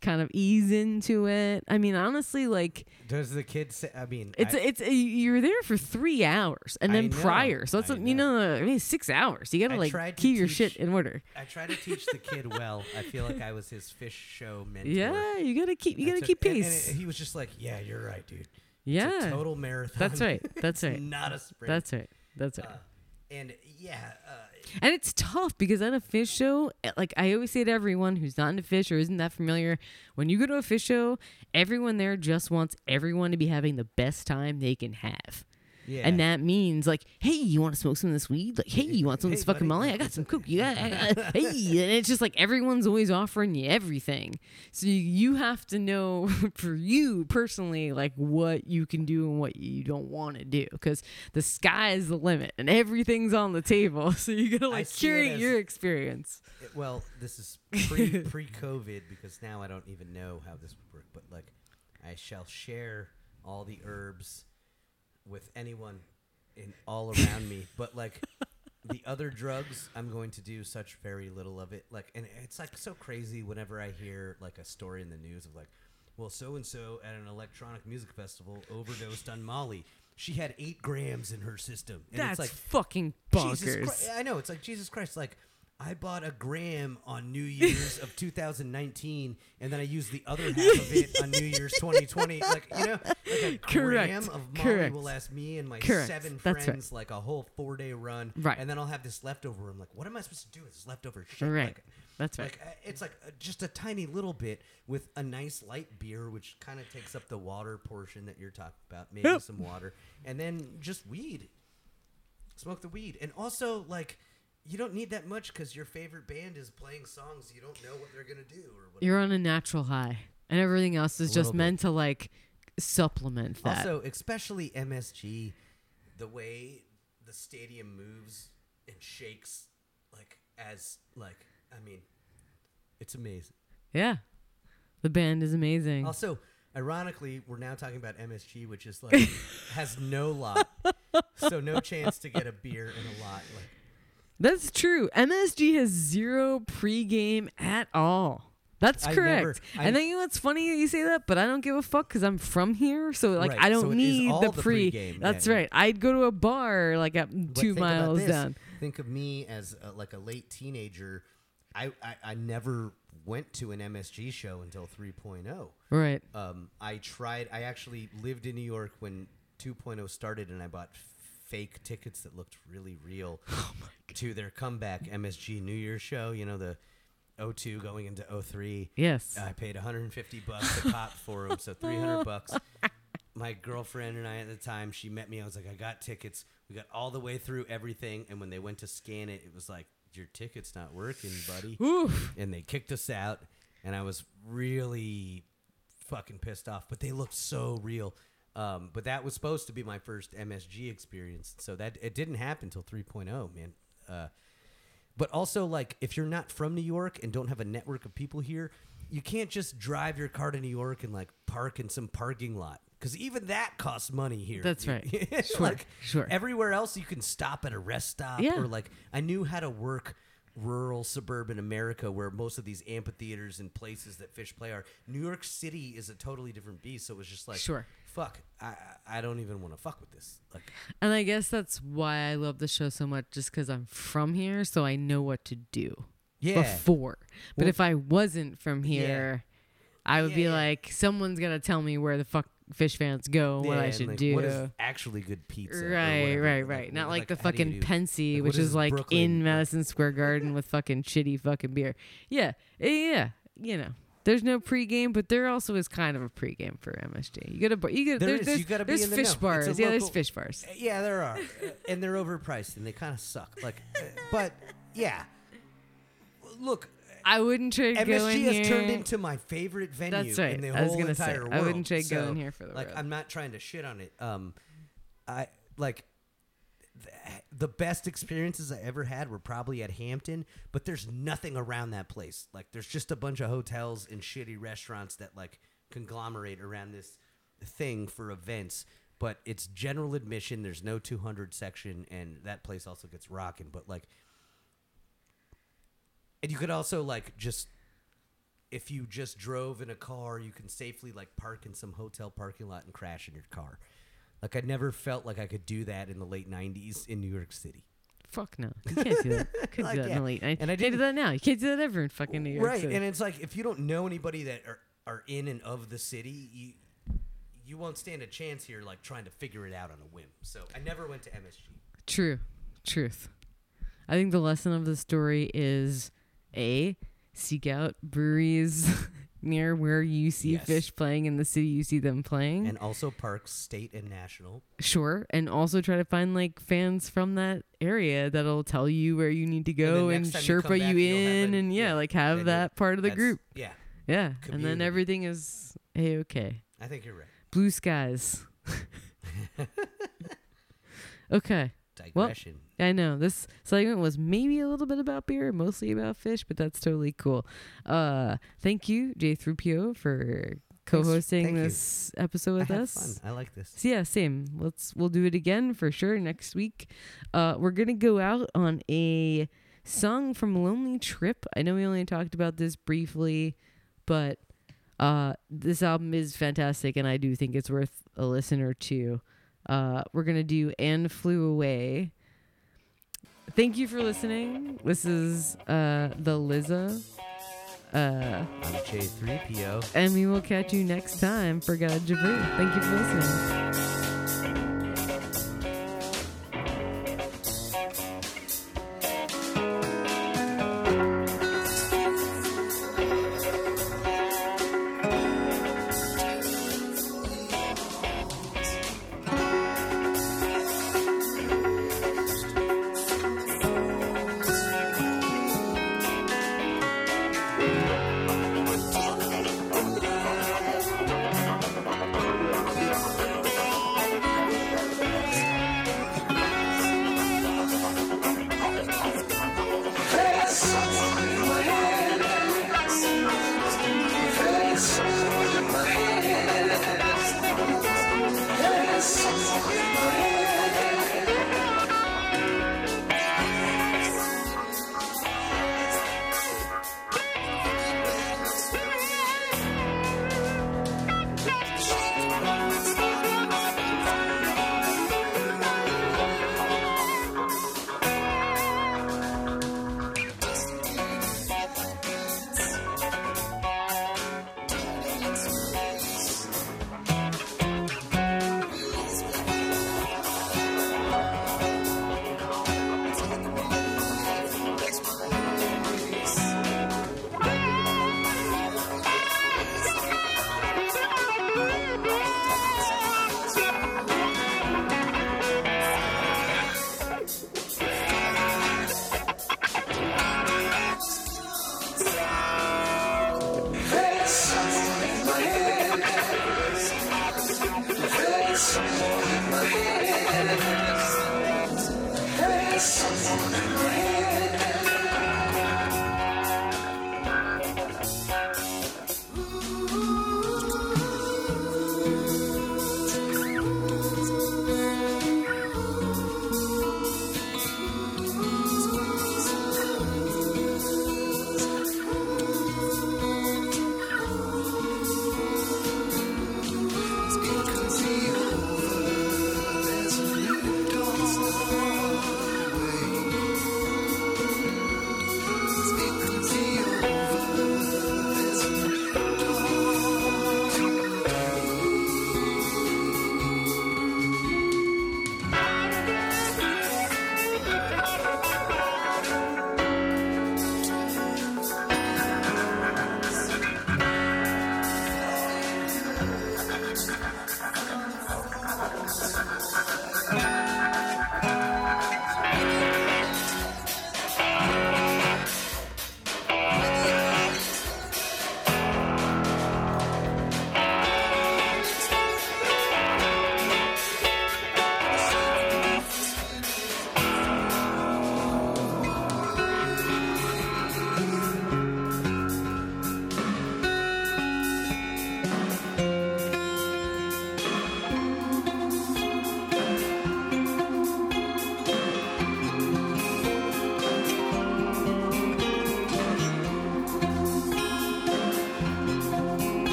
kind of ease into it. I mean, honestly, like Does the kid say? I mean, it's I, it's you're there for three hours and then know, prior, so it's I you know I mean six hours. You gotta I like to keep your shit in order. I try to teach the kid well. I feel like I was his Phish show mentor. Yeah, you gotta keep you gotta That's keep peace And-. And, he was just like, "Yeah, you're right, dude. It's a yeah, total marathon. that's right. That's It's right. Not a sprint. That's right. That's right. Uh, and yeah, uh, And it's tough because at a Phish show, eh, like I always say to everyone who's not into Phish or isn't that familiar, when you go to a Phish show, everyone there just wants everyone to be having the best time they can have. Yeah. And that means like, hey, you want to smoke some of this weed? Like, hey, you want some of Hey, this fucking buddy. molly? I got some. You got, hey, and it's just like everyone's always offering you everything. So you, you have to know for you personally, like what you can do and what you don't want to do, because the sky is the limit and everything's on the table. So you gotta like curate as- your experience. It- well, this is pre pre COVID because now I don't even know how this would work. But like, I shall share all the herbs with anyone in all around me. But like, the other drugs, I'm going to do such very little of it. Like, and it's like so crazy whenever I hear like a story in the news of like, well, so and so at an electronic music festival overdosed on Molly. She had eight grams in her system. And That's it's like, fucking Jesus bonkers. Christ. I know. It's like Jesus Christ. Like I bought a gram on New Year's of 2019, and then I used the other half of it on New Year's 2020. Like you know, like a Correct. gram of Molly Correct. will last me and my Correct. seven That's right. friends like a whole four day run. Right. And then I'll have this leftover. I'm like, what am I supposed to do with this leftover shit? Right. Like, That's right. like uh, it's like uh, just a tiny little bit with a nice light beer, which kind of takes up the water portion that you're talking about. Maybe Yep. some water, and then just weed. Smoke the weed, and also like you don't need that much because your favorite band is playing songs you don't know what they're gonna do or whatever. You're on a natural high, and everything else is A just little bit. meant to like supplement that. Also, especially MSG, the way the stadium moves and shakes, like as like I mean, it's amazing. yeah, the band is amazing. Also, ironically, we're now talking about MSG, which is like has no lot, so no chance to get a beer and a lot. Like, That's true. MSG has zero pregame at all. That's I correct. never- I- and then you know what's funny that you say that, but I don't give a fuck because I'm from here, so like Right, I don't so need the pre. pregame, That's yeah. right. I'd go to a bar like at but two miles down. Think of me as a, like a late teenager. I, I I never went to an MSG show until 3.0. Right. Um, I tried. I actually lived in New York when 2.0 started, and I bought fake tickets that looked really real Oh to their comeback MSG New Year's show. You know the 02 going into 03. Yes. I paid 150 bucks a pop for them, so 300 bucks. My girlfriend and I at the time, she met me. I was like, I got tickets. We got all the way through everything, and when they went to scan it, it was like, your ticket's not working, buddy Oof. and they kicked us out and i was really fucking pissed off but they looked so real um, but that was supposed to be my first msg experience so that it didn't happen until 3.0 man uh, but also like if you're not from new york and don't have a network of people here you can't just drive your car to new york and like park in some parking lot because even that costs money here That's right. Sure, like sure. everywhere else you can stop at a rest stop Yeah. or like I knew how to work rural suburban America where most of these amphitheaters and places that Phish play are. New York City is a totally different beast, so it was just like Sure. Fuck, I I don't even want to fuck with this. Like And I guess that's why I love the show so much, just because I'm from here, so I know what to do yeah. before. But Well- if I wasn't from here, I would Yeah, be yeah. like, someone's gonna tell me where the fuck Phish fans go, and what I should like, do. What is actually good pizza? or Right, right, Like, right. Not like, like, the fucking Pennsy, which is is like Brooklyn? in Madison Square Garden with fucking shitty fucking beer. Yeah, yeah, yeah. You know, there's no pregame, but there also is kind of a pregame for MSG. You gotta, you gotta, There there's, is. You gotta be there's in the Phish a bars. Yeah, there's Phish bars. Yeah, there are, Uh, and they're overpriced and they kind of suck. Like, uh, but yeah. Look, I wouldn't trade going MSG has here. turned into my favorite venue That's right. in the I whole gonna say, entire world. I wouldn't trade So, going here for the like. world. I'm not trying to shit on it. Um, I like the, best experiences I ever had were probably at Hampton, but there's nothing around that place. Like, there's just a bunch of hotels and shitty restaurants that like conglomerate around this thing for events. But it's general admission. There's no 200 section, and that place also gets rocking. But like, and you could also like just if you just drove in a car, you can safely like park in some hotel parking lot and crash in your car. Like I never felt like I could do that in the late '90s in New York City. Fuck no, you can't do that. You can't Like, do that in the late. And I you can't do that now. You can't do that ever in fucking New York right, City. and it's like if you don't know anybody that are are in and of the city, you you won't stand a chance here like trying to figure it out on a whim. So I never went to MSG. True, truth. I think the lesson of the story is a seek out breweries near where you see Yes. Phish playing in the city you see them playing. And also parks, state and national. sure, and also try to find like fans from that area that'll tell you where you need to go and, you Sherpa you you'll have in, a- and yeah, yeah, like have that part of the group. Yeah, Yeah, and then everything is a okay. I think you're right. Blue skies. okay. Well, Digression. I know this segment was maybe a little bit about beer, mostly about Phish, but that's totally cool. Uh, thank you, Jay Thrupio, for co-hosting thank you. this episode with I us. I like this. So yeah, same. Let's we'll do it again for sure next week. Uh, we're gonna go out on a song from Lonely Trip. I know we only talked about this briefly, but uh, this album is fantastic, and I do think it's worth a listen or two. Uh, we're gonna do "And Flew Away." Thank you for listening. This is uh, the Liza. Uh, I'm J3PO. and we will catch you next time for God Jaboo. Thank you for listening.